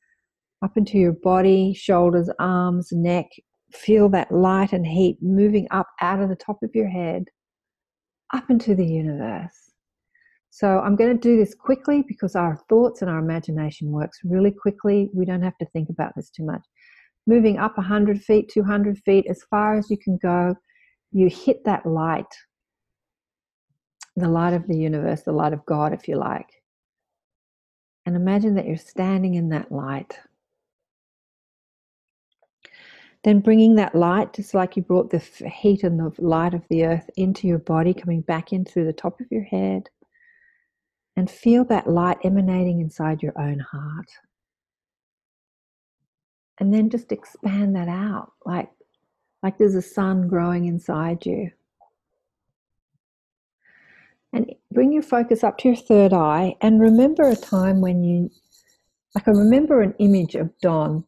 up into your body shoulders arms neck feel that light and heat moving up out of the top of your head up into the universe so I'm going to do this quickly because our thoughts and our imagination works really quickly. We don't have to think about this too much. Moving up 100 feet, 200 feet, as far as you can go, you hit that light, the light of the universe, the light of God, if you like. And imagine that you're standing in that light. Then bringing that light, just like you brought the heat and the light of the earth into your body, coming back in through the top of your head and feel that light emanating inside your own heart. And then just expand that out like, like there's a sun growing inside you. And bring your focus up to your third eye and remember a time when you, like I remember an image of Don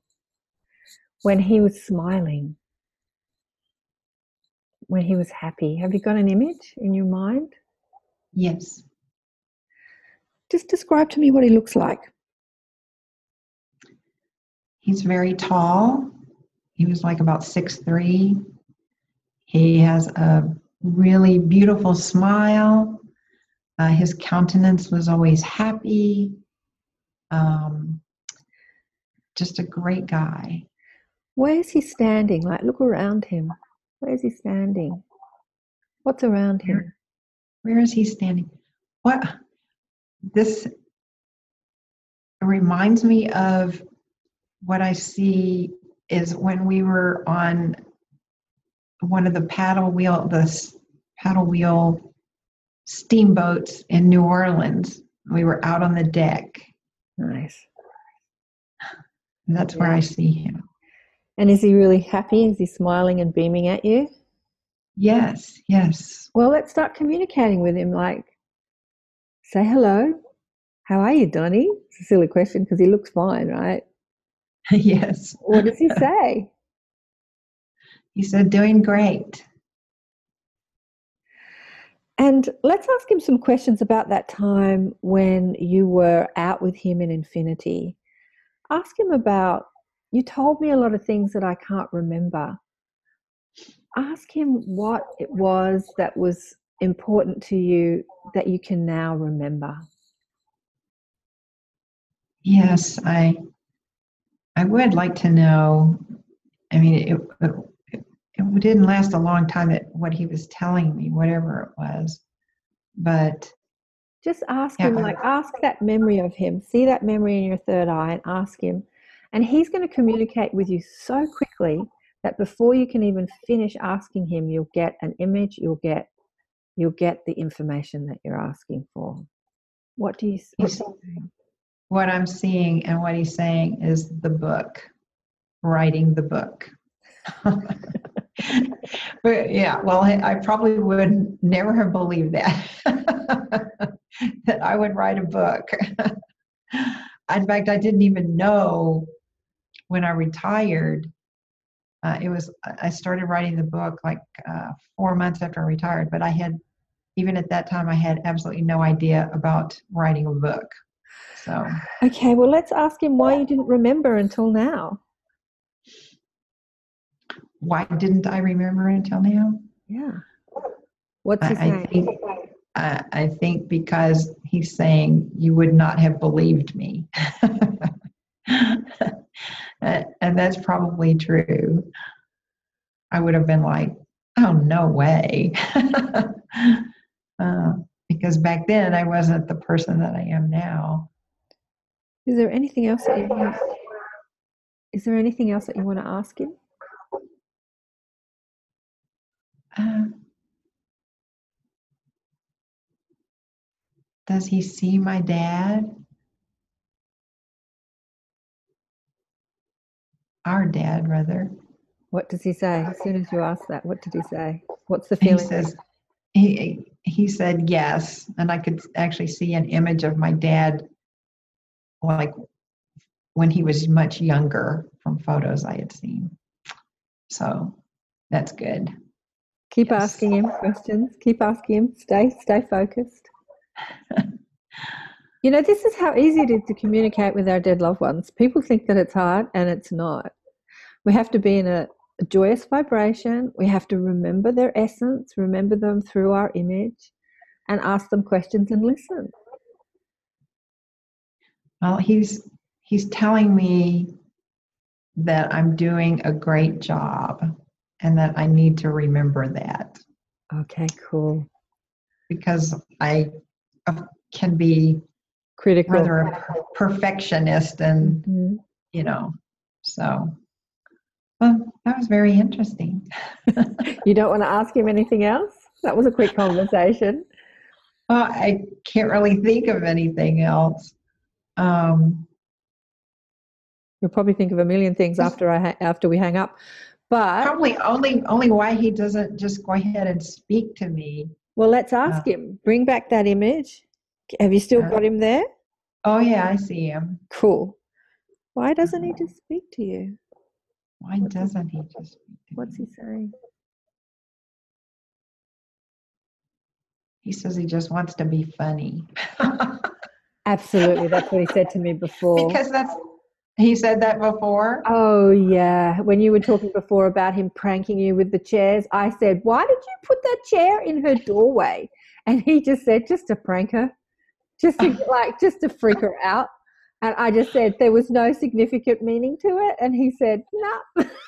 when he was smiling, when he was happy. Have you got an image in your mind? Yes. Just describe to me what he looks like. He's very tall. He was like about six three. He has a really beautiful smile. Uh, his countenance was always happy. Um, just a great guy. Where is he standing? Like, look around him. Where is he standing? What's around him? Where is he standing? What? this reminds me of what I see is when we were on one of the paddle wheel, the paddle wheel steamboats in New Orleans. We were out on the deck. Nice. That's yeah. where I see him. And is he really happy? Is he smiling and beaming at you? Yes, yes. Well, let's start communicating with him. Like, say hello. How are you, Donnie? It's a silly question because he looks fine, right? yes. What does he say? he said, doing great. And let's ask him some questions about that time when you were out with him in infinity. Ask him about, you told me a lot of things that I can't remember. Ask him what it was that was important to you that you can now remember? Yes, I I would like to know. I mean, it, it, it didn't last a long time at what he was telling me, whatever it was. But Just ask Yeah. him, like, ask that memory of him. See that memory in your third eye and ask him. And he's going to communicate with you so quickly that before you can even finish asking him, you'll get an image, you'll get you'll get the information that you're asking for. What do you s- what He's- do you think? what I'm seeing and what he's saying is the book, writing the book. but yeah, well, I, I probably would never have believed that that I would write a book. In fact, I didn't even know when I retired. Uh, it was I started writing the book like uh, four months after I retired, but I had even at that time I had absolutely no idea about writing a book. So. Okay, well, let's ask him why you didn't remember until now. why didn't I remember until now? Yeah. What's he I, I think I, I think because he's saying you would not have believed me, and and that's probably true. I would have been like, "Oh no way," uh, because back then I wasn't the person that I am now. Is there anything else that you want? Is there anything else that you want to ask him? Uh, does he see my dad? Our dad, rather. What does he say? As soon as you ask that, what did he say? What's the feeling? He says, he, he said yes. And I could actually see an image of my dad, like when he was much younger from photos I had seen. So that's good. Keep Yes. asking him questions. Keep asking him. Stay, stay focused. you know, this is how easy it is to communicate with our dead loved ones. People think that it's hard, and it's not. We have to be in a, a joyous vibration. We have to remember their essence, remember them through our image, and ask them questions and listen. Well, he's he's telling me that I'm doing a great job and that I need to remember that Okay, cool. because I uh, can be Critical. rather a per- perfectionist and Mhm. you know so well that was very interesting You don't want to ask him anything else? That was a quick conversation. well, i can't really think of anything else um You'll probably think of a million things after I ha- after we hang up. But probably only only why he doesn't just go ahead and speak to me well, let's ask him. Bring back that image. Have you still Yeah. got him there? oh yeah i see him Cool. Why uh, doesn't he just speak to you? why doesn't he just speak to What's he saying? he says he just wants to be funny Absolutely, that's what he said to me before. because that's he said that before Oh yeah, when you were talking before about him pranking you with the chairs, I said, "Why did you put that chair in her doorway?" And he just said, "Just to prank her, just to like, just to freak her out." And I just said there was no significant meaning to it, and he said, "No."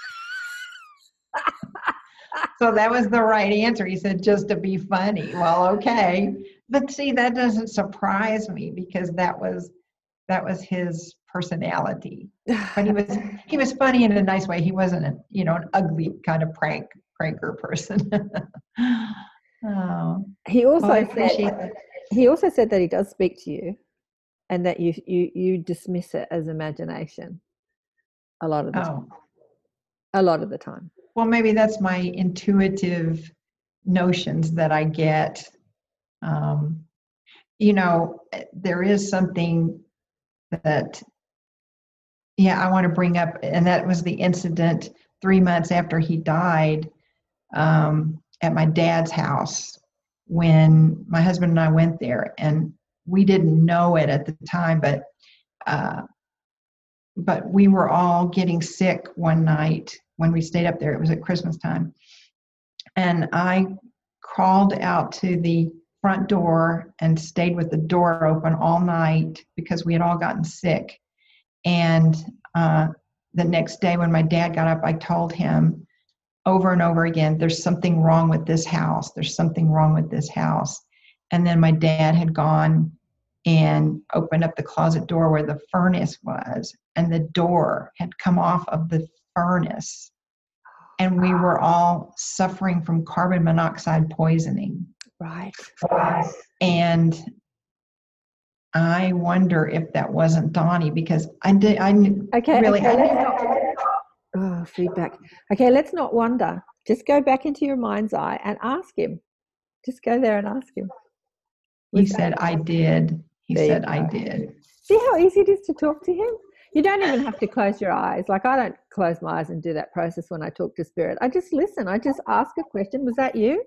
So that was the right answer. He said just to be funny. Well, okay. But see, that doesn't surprise me because that was that was his personality. But he was he was funny in a nice way. He wasn't a you know an ugly kind of prank pranker person. oh, he also well, said that. He also said that he does speak to you, and that you you you dismiss it as imagination. A lot of the time. Oh, A lot of the time. well, maybe that's my intuitive notions that I get. Um, you know, there is something that, yeah, I want to bring up, and that was the incident three months after he died um, at my dad's house when my husband and I went there, and we didn't know it at the time, but uh, but we were all getting sick one night when we stayed up there. It was at Christmas time, and I crawled out to the front door and stayed with the door open all night because we had all gotten sick. And uh, the next day, when my dad got up, I told him over and over again there's something wrong with this house. There's something wrong with this house. And then my dad had gone and opened up the closet door where the furnace was and the door had come off of the furnace. And we were all suffering from carbon monoxide poisoning. Right. and i wonder if that wasn't donnie because i did i Okay. Really, okay I let's didn't not, oh, feedback. Okay, let's not wonder. Just go back into your mind's eye and ask him. Just go there and ask him. he said i did he There said i did See how easy it is to talk to him? You don't even have to close your eyes. Like I don't close my eyes and do that process when I talk to spirit. I just listen. I just ask a question. Was that you?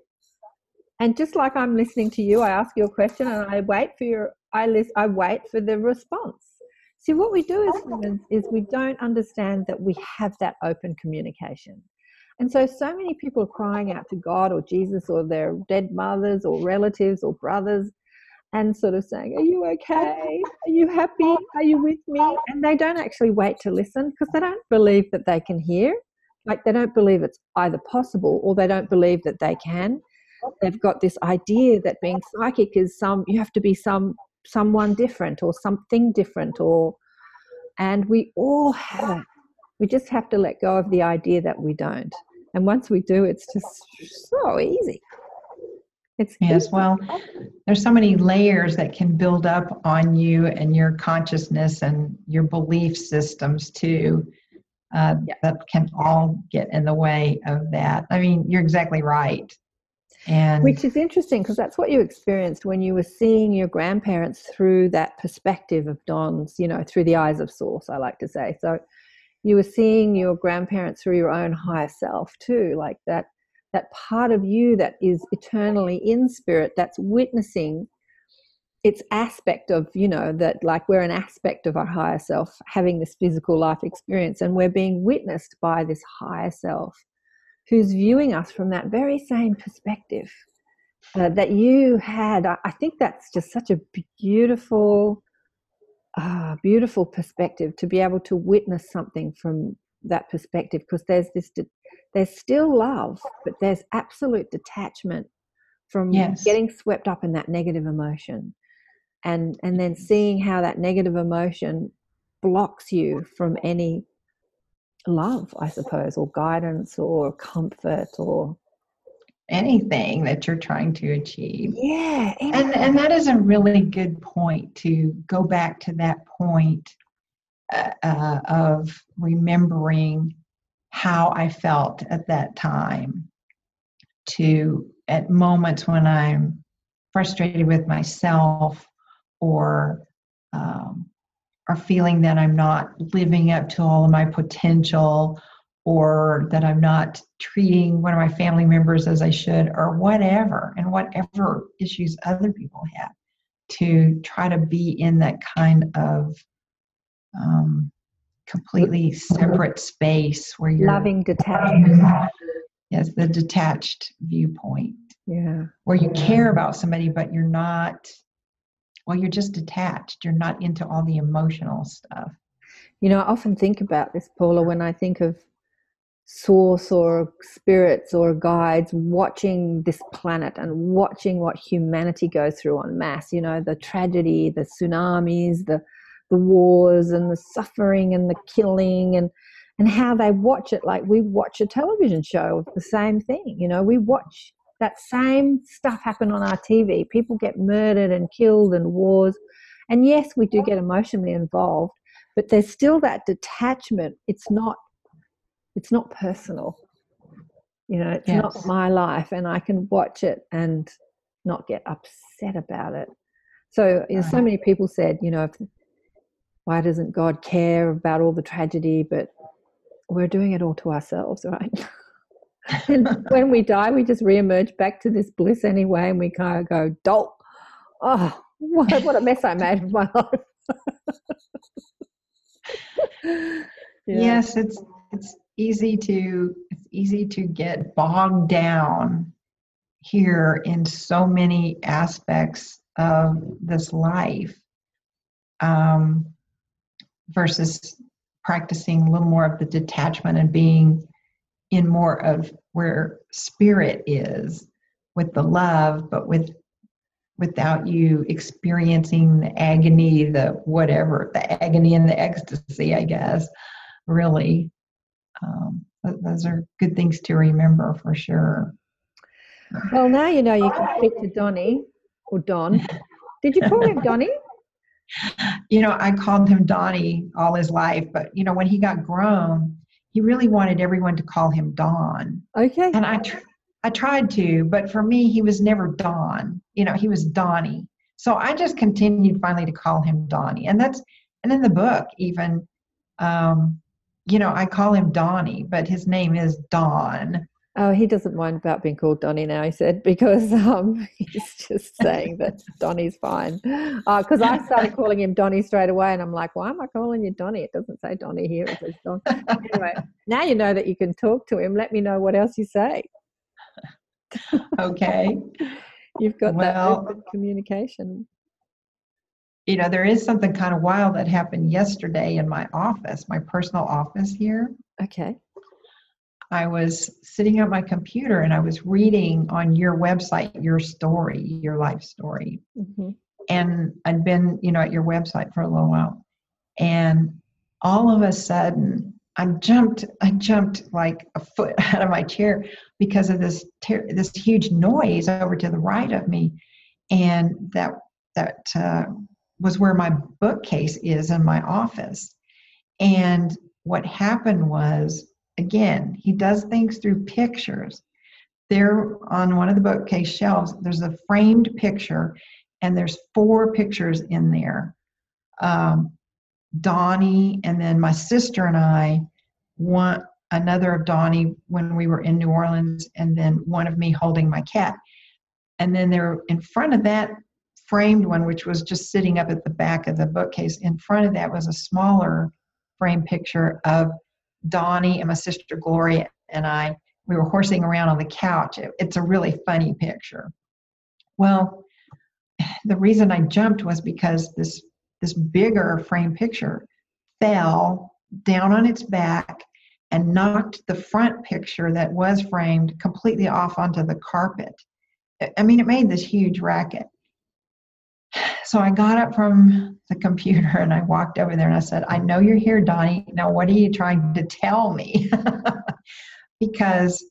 And just like I'm listening to you, I ask you a question and I wait for your I list I wait for the response. See what we do as oh. humans is we don't understand that we have that open communication. And so so many people are crying out to God or Jesus or their dead mothers or relatives or brothers and sort of saying, Are you okay? Are you happy? Are you with me? And they don't actually wait to listen because they don't believe that they can hear. Like they don't believe it's either possible or they don't believe that they can. They've got this idea that being psychic is some, you have to be some someone different or something different or and we all have it. We just have to let go of the idea that we don't. And once we do, it's just so easy. It's Yes, well, there's so many layers that can build up on you and your consciousness and your belief systems too. Uh, Yeah. That can all get in the way of that. I mean, you're exactly right. And Which is interesting because that's what you experienced when you were seeing your grandparents through that perspective of Don's, you know, through the eyes of Source, I like to say. So you were seeing your grandparents through your own higher self too, like that that part of you that is eternally in spirit that's witnessing its aspect of, you know, that like we're an aspect of our higher self having this physical life experience and we're being witnessed by this higher self who's viewing us from that very same perspective uh, that you had. I, I think that's just such a beautiful, uh, beautiful perspective to be able to witness something from that perspective because there's this, de- there's still love, but there's absolute detachment from Yes. getting swept up in that negative emotion and and then seeing how that negative emotion blocks you from any love i suppose or guidance or comfort or anything that you're trying to achieve. yeah And, and that is a really good point to go back to that point uh, uh, of remembering how I felt at that time to at moments when I'm frustrated with myself or um, or feeling that I'm not living up to all of my potential or that I'm not treating one of my family members as I should or whatever and whatever issues other people have to try to be in that kind of um, completely separate space where you're loving detachment. Yes the detached viewpoint. Yeah. Where you care about somebody but you're not well you're just detached. You're not into all the emotional stuff. You know i often think about this paula when i think of source or spirits or guides watching this planet and watching what humanity goes through en masse you know the tragedy the tsunamis the the wars and the suffering and the killing and and how they watch it. Like we watch a television show of the same thing you know we watch that same stuff happen on our tv people get murdered and killed and wars. And yes we do get emotionally involved but there's still that detachment. It's not it's not personal. You know it's not my life and i can watch it and not get upset about it. So you know, so many people said you know if, why doesn't god care about all the tragedy? But we're doing it all to ourselves right and when we die we just reemerge back to this bliss anyway and we kind of go dolt oh what, what a mess i made of my life Yeah. yes it's it's easy to it's easy to get bogged down here in so many aspects of this life um, versus practicing a little more of the detachment and being in more of where spirit is with the love, but with without you experiencing the agony, the whatever, the agony and the ecstasy, I guess, really. Um, those are good things to remember for sure. Well, now you know you can speak to Donnie or Don. Did you call him Donnie? You know, I called him Donnie all his life, but you know, when he got grown, he really wanted everyone to call him Don. Okay. And I, tr- I tried to, but for me, he was never Don. You know, he was Donnie. So I just continued finally to call him Donnie, and that's and in the book even, um, you know, I call him Donnie, but his name is Don. Oh, he doesn't mind about being called Donnie now, he said, because um, he's just saying that Donnie's fine. Because uh, I started calling him Donnie straight away, and I'm like, why am I calling you Donnie? It doesn't say Donnie here, it says Don. anyway, now you know that you can talk to him. Let me know what else you say. okay. You've got well, that communication. You know, there is something kind of wild that happened yesterday in my office, my personal office here. Okay. I was sitting at my computer and I was reading on your website your story, your life story. Mm-hmm. And I'd been, you know, at your website for a little while. And all of a sudden, I jumped, I jumped like a foot out of my chair because of this ter- this huge noise over to the right of me, and that that uh, was where my bookcase is in my office. And what happened was again, he does things through pictures. There on one of the bookcase shelves, there's a framed picture, and there's four pictures in there. Um, Donnie, and then my sister and I, one another of Donnie when we were in New Orleans, and then one of me holding my cat. And then there in front of that framed one, which was just sitting up at the back of the bookcase, in front of that was a smaller frame picture of Donnie and my sister Gloria and I, we were horsing around on the couch. It, it's a really funny picture. Well, the reason I jumped was because this this bigger frame picture fell down on its back and knocked the front picture that was framed completely off onto the carpet. I mean, it made this huge racket. So I got up from the computer and I walked over there and I said, I know you're here, Donnie. Now, what are you trying to tell me? because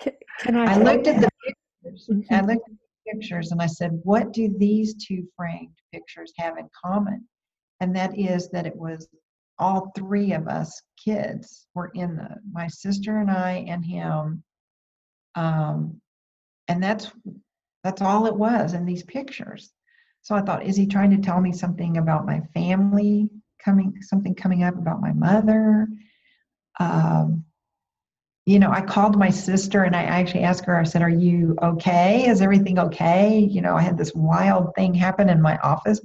can, can I, I looked at the pictures. Mm-hmm. I looked at the pictures and I said, what do these two framed pictures have in common? And that is that it was all three of us kids were in the my sister and I and him. Um, and that's that's all it was in these pictures. So I thought, is he trying to tell me something about my family coming, something coming up about my mother? Um, you know, I called my sister and I actually asked her, I said, Are you okay? Is everything okay? You know, I had this wild thing happen in my office.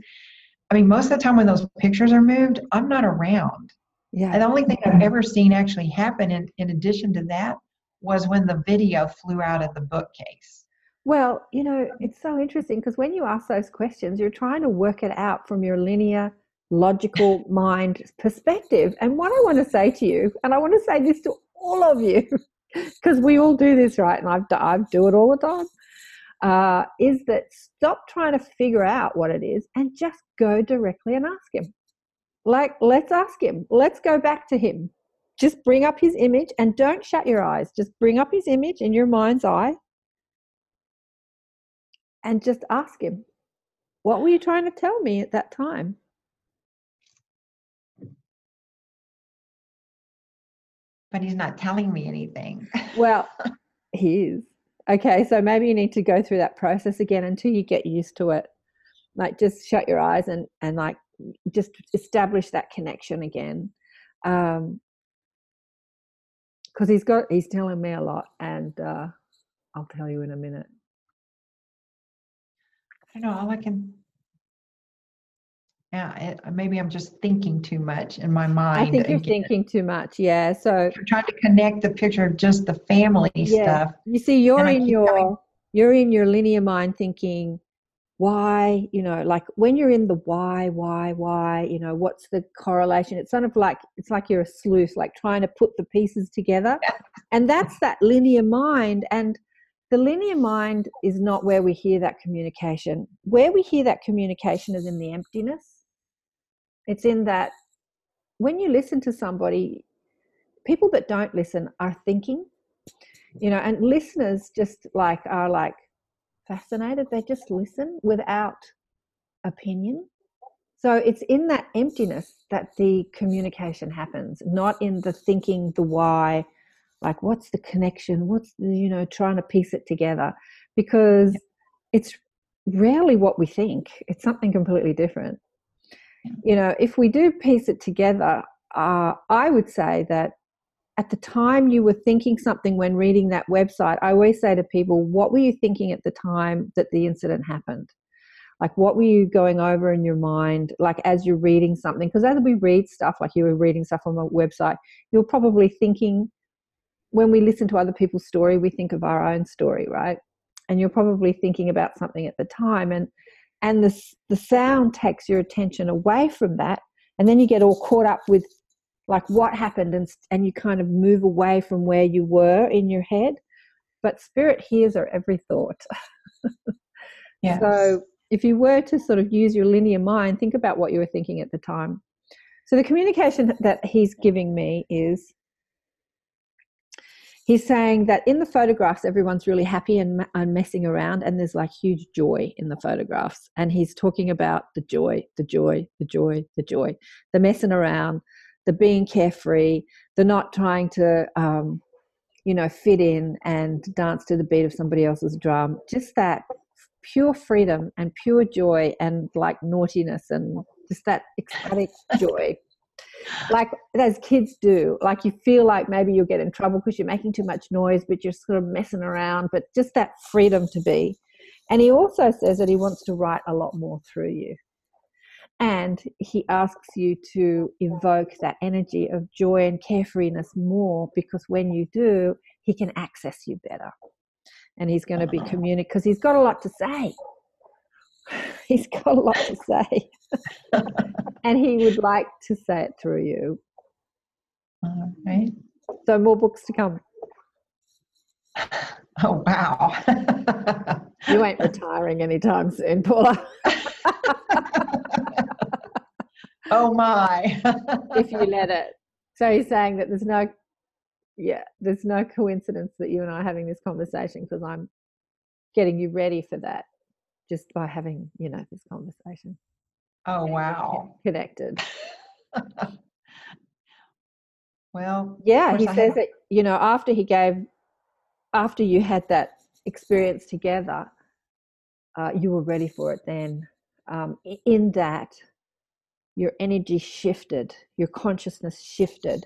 I mean, most of the time when those pictures are moved, I'm not around. Yeah. And the only thing I've ever seen actually happen in, in addition to that was when the video flew out of the bookcase. Well, you know, it's so interesting because when you ask those questions, you're trying to work it out from your linear, logical mind perspective. And what I want to say to you, and I want to say this to all of you, because we all do this, right? And I've, I do it all the time, uh, is that stop trying to figure out what it is and just go directly and ask him. Like, let's ask him. Let's go back to him. Just bring up his image and don't shut your eyes. Just bring up his image in your mind's eye and just ask him, What were you trying to tell me at that time? But he's not telling me anything. well, he is. Okay, so maybe you need to go through that process again until you get used to it. Like just shut your eyes and and like just establish that connection again. Um because he's got he's telling me a lot and uh I'll tell you in a minute. I don't know. All I can. Yeah, it, maybe I'm just thinking too much in my mind. I think you're again. thinking too much. Yeah. So I'm trying to connect the picture of just the family yeah. stuff. You see, you're in your coming. you're in your linear mind thinking why you know like when you're in the why why why you know what's the correlation it's sort of like it's like you're a sleuth like trying to put the pieces together and that's that linear mind and the linear mind is not where we hear that communication where we hear that communication is in the emptiness it's in that when you listen to somebody people that don't listen are thinking you know and listeners just like are like fascinated. They just listen without opinion. So it's in that emptiness that the communication happens, not in the thinking, the why, like what's the connection, what's the, you know, trying to piece it together, because it's rarely what we think. It's something completely different. You know, if we do piece it together, uh, I would say that at the time you were thinking something when reading that website, I always say to people, what were you thinking at the time that the incident happened? Like, what were you going over in your mind, like as you're reading something? Because as we read stuff, like you were reading stuff on a website, you're probably thinking, when we listen to other people's story, we think of our own story, right? And you're probably thinking about something at the time, and and the the sound takes your attention away from that, and then you get all caught up with like what happened and and you kind of move away from where you were in your head but spirit hears our every thought yes. so if you were to sort of use your linear mind think about what you were thinking at the time so the communication that he's giving me is he's saying that in the photographs everyone's really happy and, and messing around and there's like huge joy in the photographs and he's talking about the joy the joy the joy the joy the messing around the being carefree, the not trying to, um, you know, fit in and dance to the beat of somebody else's drum. Just that pure freedom and pure joy and like naughtiness and just that ecstatic joy. Like as kids do, like you feel like maybe you'll get in trouble because you're making too much noise, but you're sort of messing around, but just that freedom to be. And he also says that he wants to write a lot more through you. And he asks you to evoke that energy of joy and carefreeness more because when you do, he can access you better. And he's going to be uh-huh. communicating because he's got a lot to say. He's got a lot to say. and he would like to say it through you. All right. So, more books to come. Oh, wow. you ain't retiring anytime soon, Paula. oh my. if you let it. So he's saying that there's no yeah, there's no coincidence that you and I are having this conversation because I'm getting you ready for that just by having, you know, this conversation. Oh wow. Connected. well, yeah, he says that, you know, after he gave after you had that experience together, uh, you were ready for it then. Um, in that, your energy shifted, your consciousness shifted,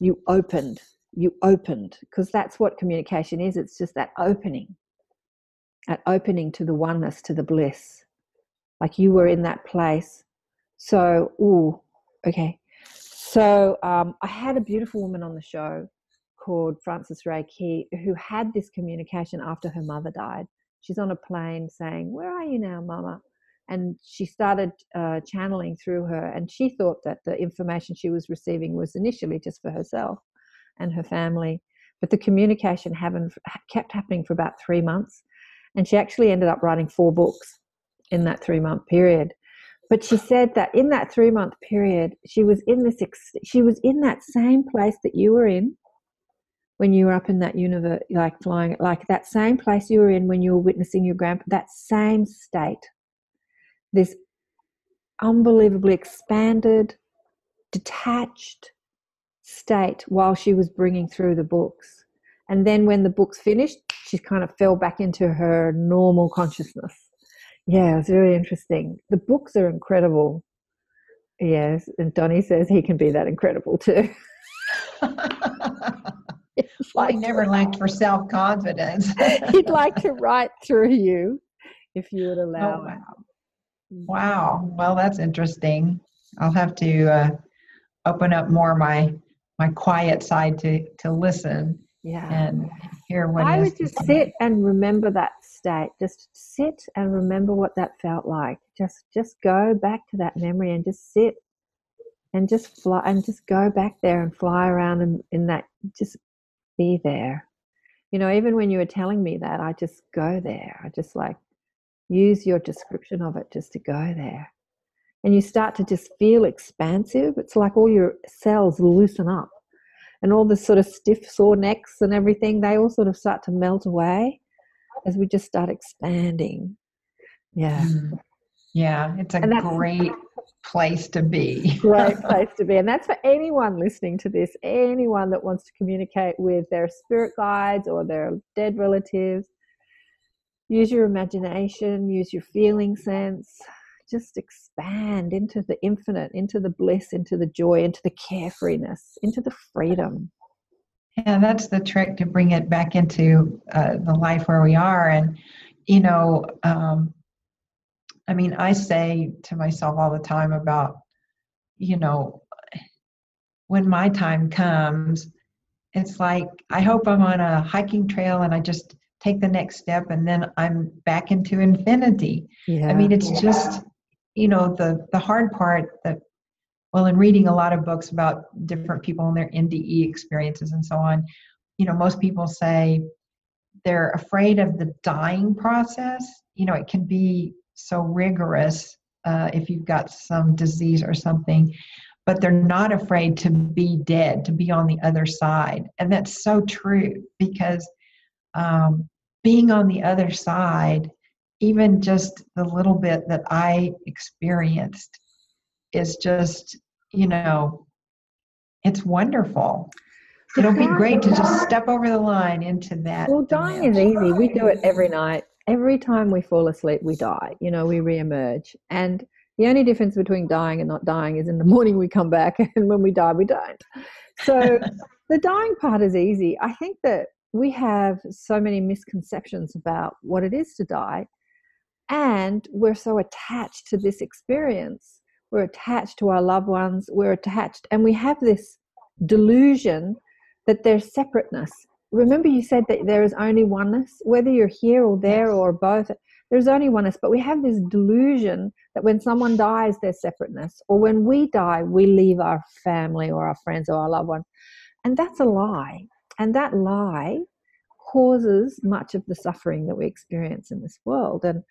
you opened, you opened, because that's what communication is. It's just that opening, that opening to the oneness, to the bliss. Like you were in that place. So, ooh, okay. So um, I had a beautiful woman on the show called Frances Ray Key who had this communication after her mother died. She's on a plane saying, Where are you now, Mama? And she started uh, channeling through her, and she thought that the information she was receiving was initially just for herself and her family. But the communication happened, kept happening for about three months. And she actually ended up writing four books in that three month period. But she said that in that three month period, she was in this, she was in that same place that you were in when you were up in that universe, like flying, like that same place you were in when you were witnessing your grandpa, that same state, this unbelievably expanded, detached state while she was bringing through the books. And then when the books finished, she kind of fell back into her normal consciousness. Yeah, it's very interesting. The books are incredible. Yes, and Donnie says he can be that incredible too. well, I never lacked for self confidence. He'd like to write through you if you would oh, allow. Oh, wow. Wow. Well, that's interesting. I'll have to uh, open up more my my quiet side to to listen. Yeah. And hear what I would just sit and remember that state, just sit and remember what that felt like. Just just go back to that memory and just sit and just fly and just go back there and fly around in, in that just be there. You know, even when you were telling me that, I just go there. I just like use your description of it just to go there. And you start to just feel expansive. It's like all your cells loosen up and all the sort of stiff sore necks and everything, they all sort of start to melt away as we just start expanding. Yeah. Mm. Yeah, it's a great place to be. great place to be. And that's for anyone listening to this, anyone that wants to communicate with their spirit guides or their dead relatives. Use your imagination, use your feeling sense, just expand into the infinite, into the bliss, into the joy, into the carefreeness, into the freedom. Yeah, that's the trick to bring it back into uh, the life where we are. And, you know, um, I mean, I say to myself all the time about, you know, when my time comes, it's like I hope I'm on a hiking trail and I just take the next step and then I'm back into infinity. Yeah. I mean, it's just you know the the hard part that well in reading a lot of books about different people and their nde experiences and so on you know most people say they're afraid of the dying process. You know it can be so rigorous uh, if you've got some disease or something but they're not afraid to be dead to be on the other side. And that's so true because um, being on the other side even just the little bit that I experienced is just, you know, it's wonderful. It'll be great to just step over the line into that. Well, dying is easy. We do it every night. Every time we fall asleep, we die. You know, we reemerge. And the only difference between dying and not dying is in the morning we come back, and when we die, we don't. So the dying part is easy. I think that we have so many misconceptions about what it is to die and we're so attached to this experience. We're attached to our loved ones. We're attached, and we have this delusion that there's separateness. Remember, you said that there is only oneness, whether you're here or there or both, there's only oneness. But we have this delusion that when someone dies, there's separateness, or when we die, we leave our family or our friends or our loved ones. And that's a lie. And that lie causes much of the suffering that we experience in this world. And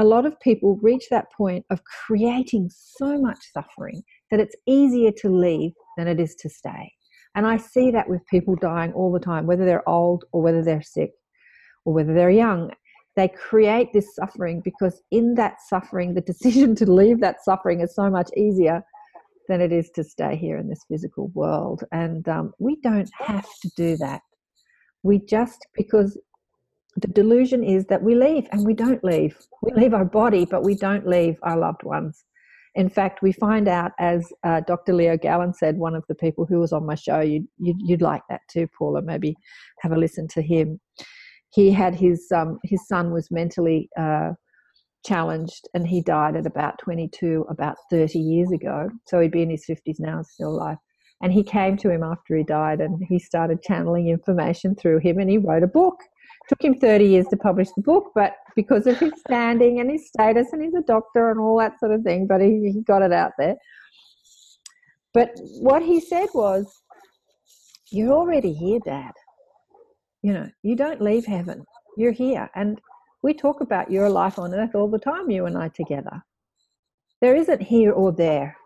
a lot of people reach that point of creating so much suffering that it's easier to leave than it is to stay. And I see that with people dying all the time, whether they're old or whether they're sick or whether they're young. They create this suffering because, in that suffering, the decision to leave that suffering is so much easier than it is to stay here in this physical world. And um, we don't have to do that. We just, because the delusion is that we leave and we don't leave. We leave our body, but we don't leave our loved ones. In fact, we find out, as uh, Dr. Leo Galland said, one of the people who was on my show, you'd, you'd, you'd, like that too, Paula. Maybe have a listen to him. He had his um, his son was mentally uh, challenged, and he died at about 22, about 30 years ago. So he'd be in his 50s now, still alive. And he came to him after he died, and he started channeling information through him, and he wrote a book took him 30 years to publish the book, but because of his standing and his status, and he's a doctor and all that sort of thing, but he, he got it out there. But what he said was, You're already here, Dad. You know, you don't leave heaven, you're here. And we talk about your life on earth all the time, you and I together. There isn't here or there.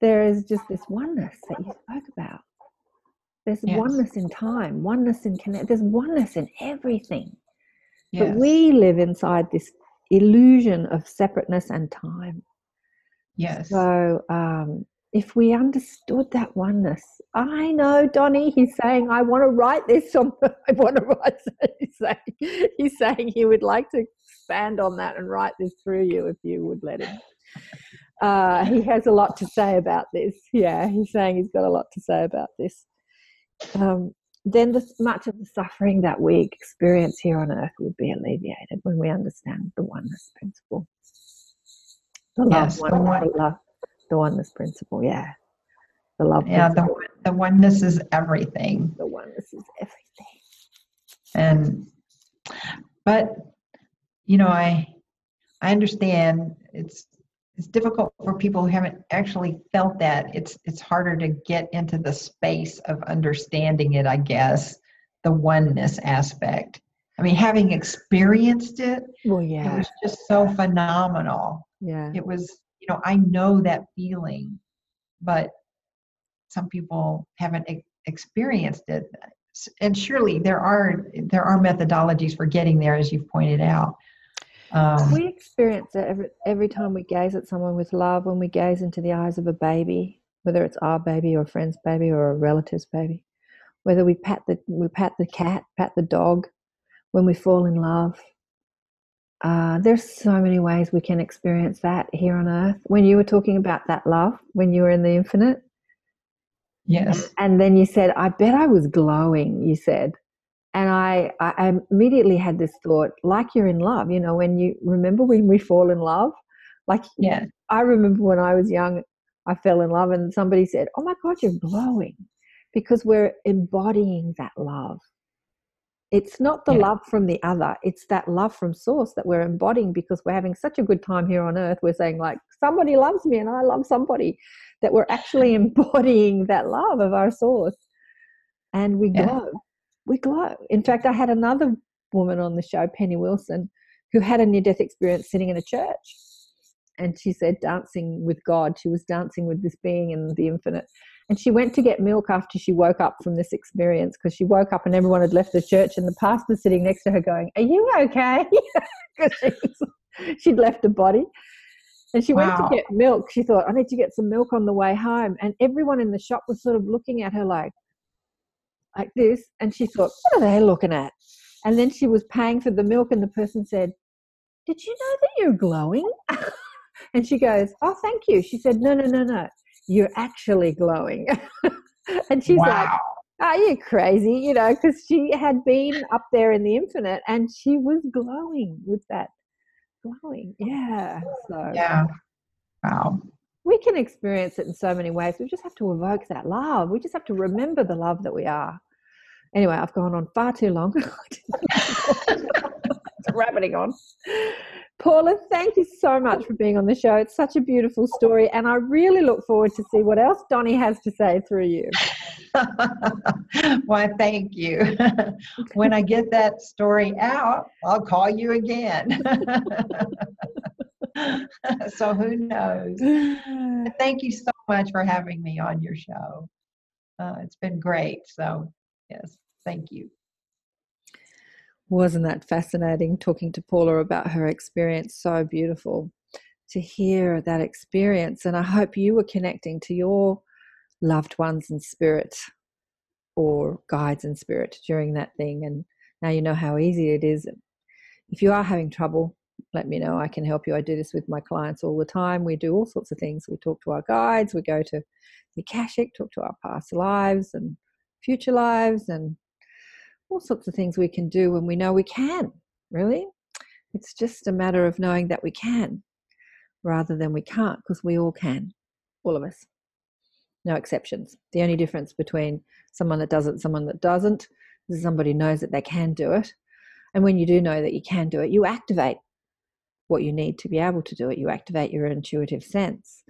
There is just this oneness that you spoke about. There's yes. oneness in time, oneness in connect. There's oneness in everything. Yes. But we live inside this illusion of separateness and time. Yes. So um, if we understood that oneness, I know Donnie. He's saying, "I want to write this on. I want to write." He's saying, he's saying he would like to expand on that and write this through you if you would let him. Uh, he has a lot to say about this. Yeah, he's saying he's got a lot to say about this um, then the, much of the suffering that we experience here on earth would be alleviated when we understand the oneness principle. The love, yes, one, the, one, the, love, the oneness principle, yeah. The love. Yeah, the, the oneness is everything. The oneness is everything. And but you know, I I understand it's it's difficult for people who haven't actually felt that. It's it's harder to get into the space of understanding it, I guess, the oneness aspect. I mean, having experienced it, Well, yeah it was just so phenomenal. yeah. It was, you know, I know that feeling, but some people haven't e- experienced it. And surely there are there are methodologies for getting there, as you've pointed out. Um, we experience it every, every time we gaze at someone with love, when we gaze into the eyes of a baby, whether it's our baby or a friend's baby or a relative's baby, whether we pat the we pat the cat, pat the dog, when we fall in love. Uh, there's so many ways we can experience that here on earth. When you were talking about that love, when you were in the infinite, yes. and then you said, "I bet I was glowing." You said, and I, I immediately had this thought, like you're in love. You know, when you remember when we fall in love, like Yeah. I remember when I was young, I fell in love, and somebody said, "Oh my God, you're glowing," because we're embodying that love. It's not the Yeah. love from the other; it's that love from Source that we're embodying because we're having such a good time here on Earth. We're saying like, "Somebody loves me, and I love somebody." That we're actually embodying that love of our Source, and we Yeah. glow. We glow. In fact, I had another woman on the show, Penny Wilson, who had a near-death experience sitting in a church and she said dancing with God. She was dancing with this being in the infinite. And she went to get milk after she woke up from this experience because she woke up and everyone had left the church and the pastor sitting next to her going, Are you okay? Because she she'd left the body. And she Wow. went to get milk. She thought, I need to get some milk on the way home. And everyone in the shop was sort of looking at her like, like this. And she thought, What are they looking at? And then she was paying for the milk, and the person said, Did you know that you're glowing? and she goes, Oh, thank you. She said, No, no, no, no. You're actually glowing. and she's like. Are you crazy? You know, because she had been up there in the infinite and she was glowing with that glowing. Yeah. So yeah. Wow. we can experience it in so many ways. We just have to evoke that love. We just have to remember the love that we are. Anyway, I've gone on far too long. Rabbiting on. Paula, thank you so much for being on the show. It's such a beautiful story, and I really look forward to see what else Donnie has to say through you. Why, thank you. when I get that story out, I'll call you again. so who knows? Thank you so much for having me on your show. Uh, it's been great. So, yes, thank you. Wasn't that fascinating talking to Paula about her experience? So beautiful to hear that experience. And I hope you were connecting to your loved ones in spirit or guides in spirit during that thing. And now you know how easy it is. If you are having trouble, let me know. I can help you. I do this with my clients all the time. We do all sorts of things. We talk to our guides, we go to the Akashic, talk to our past lives and future lives, and all sorts of things we can do when we know we can, really. It's just a matter of knowing that we can rather than we can't, because we all can, all of us. No exceptions. The only difference between someone that does it someone that doesn't is somebody knows that they can do it. And when you do know that you can do it, you activate what you need to be able to do it. You activate your intuitive sense.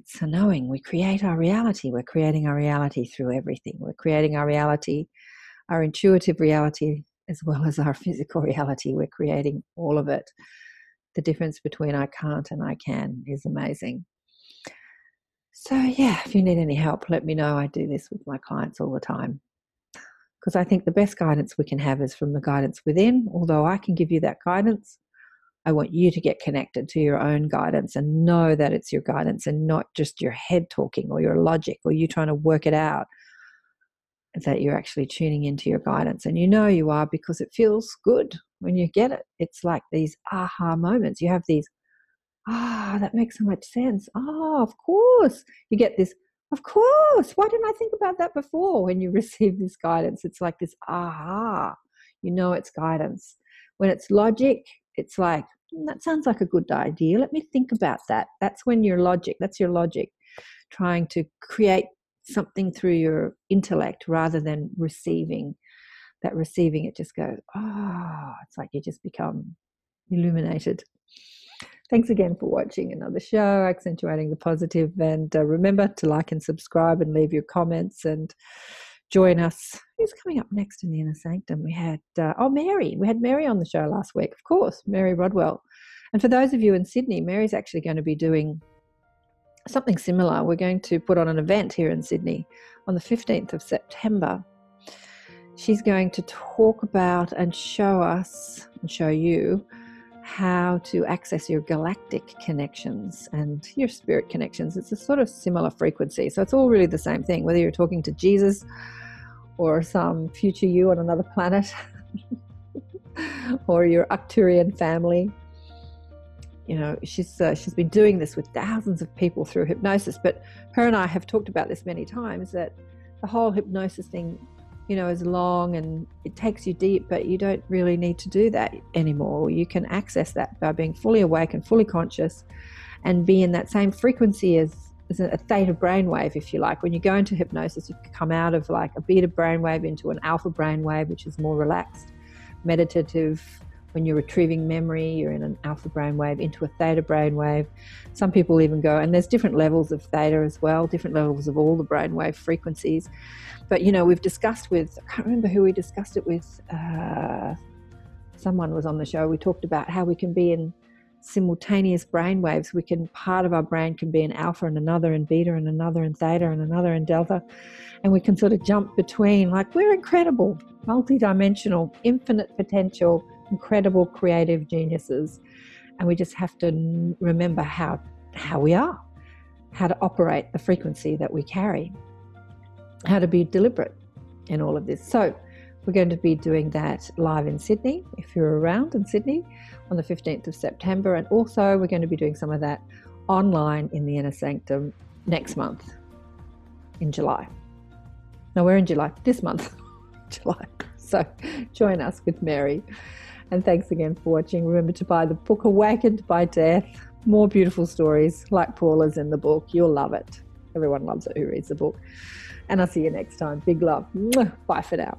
It's knowing. We create our reality. We're creating our reality through everything. We're creating our reality our intuitive reality as well as our physical reality. We're creating all of it. The difference between I can't and I can is amazing. So, yeah, if you need any help, let me know. I do this with my clients all the time because I think the best guidance we can have is from the guidance within. Although I can give you that guidance, I want you to get connected to your own guidance and know that it's your guidance and not just your head talking or your logic or you trying to work it out that you're actually tuning into your guidance. And you know you are because it feels good when you get it. It's like these aha moments. You have these, ah, that makes so much sense. Oh, of course. You get this, of course. Why didn't I think about that before when you receive this guidance? It's like this aha. You know it's guidance. When it's logic, it's like, "Hmm, that sounds like a good idea. Let me think about that. That's when your logic, that's your logic, trying to create something through your intellect rather than receiving that receiving it just goes, oh, it's like you just become illuminated. Thanks again for watching another show, Accentuating the And uh, remember to like and subscribe and leave your comments and join us. Who's coming up next in the Inner Sanctum? We had, uh, oh, Mary. We had Mary on the show last week, of course, Mary Rodwell. And for those of you in Sydney, Mary's actually going to be doing something similar. We're going to put on an event here in Sydney on the 15th of September. She's going to talk about and show us and show you how to access your galactic connections and your spirit connections. It's a sort of similar frequency. So it's all really the same thing, whether you're talking to Jesus or some future you on another planet or your Arcturian family. You know, she's uh, she's been doing this with thousands of people through hypnosis, but her and I have talked about this many times that the whole hypnosis thing you know, is long and it takes you deep, but you don't really need to do that anymore. You can access that by being fully awake and fully conscious and be in that same frequency as, as a theta brainwave, if you like. When you go into hypnosis, you come out of like a beta brainwave into an alpha brainwave, which is more relaxed, meditative. When you're retrieving memory, you're in an alpha brainwave into a theta brainwave. Some people even go, and there's different levels of theta as well, different levels of all the brainwave frequencies. But you know we've discussed with i can't remember who we discussed it with uh, someone was on the show. We talked about how we can be in simultaneous brain waves. We can part of our brain can be in alpha and another in beta and another in theta and another in delta. And we can sort of jump between like we're incredible multidimensional infinite potential incredible creative geniuses and we just have to remember how how we are how to operate the frequency that we carry how to be deliberate in all of this. So, we're going to be doing that live in Sydney if you're around in Sydney on the 15th of September. And also, we're going to be doing some of that online in the Inner Sanctum next month in July. No, we're in July, this month, July. So, join us with Mary. And thanks again for watching. Remember to buy the book Awakened by Death. More beautiful stories like Paula's in the book. You'll love it. Everyone loves it who reads the book. And I'll see you next time. Big love. Bye for now.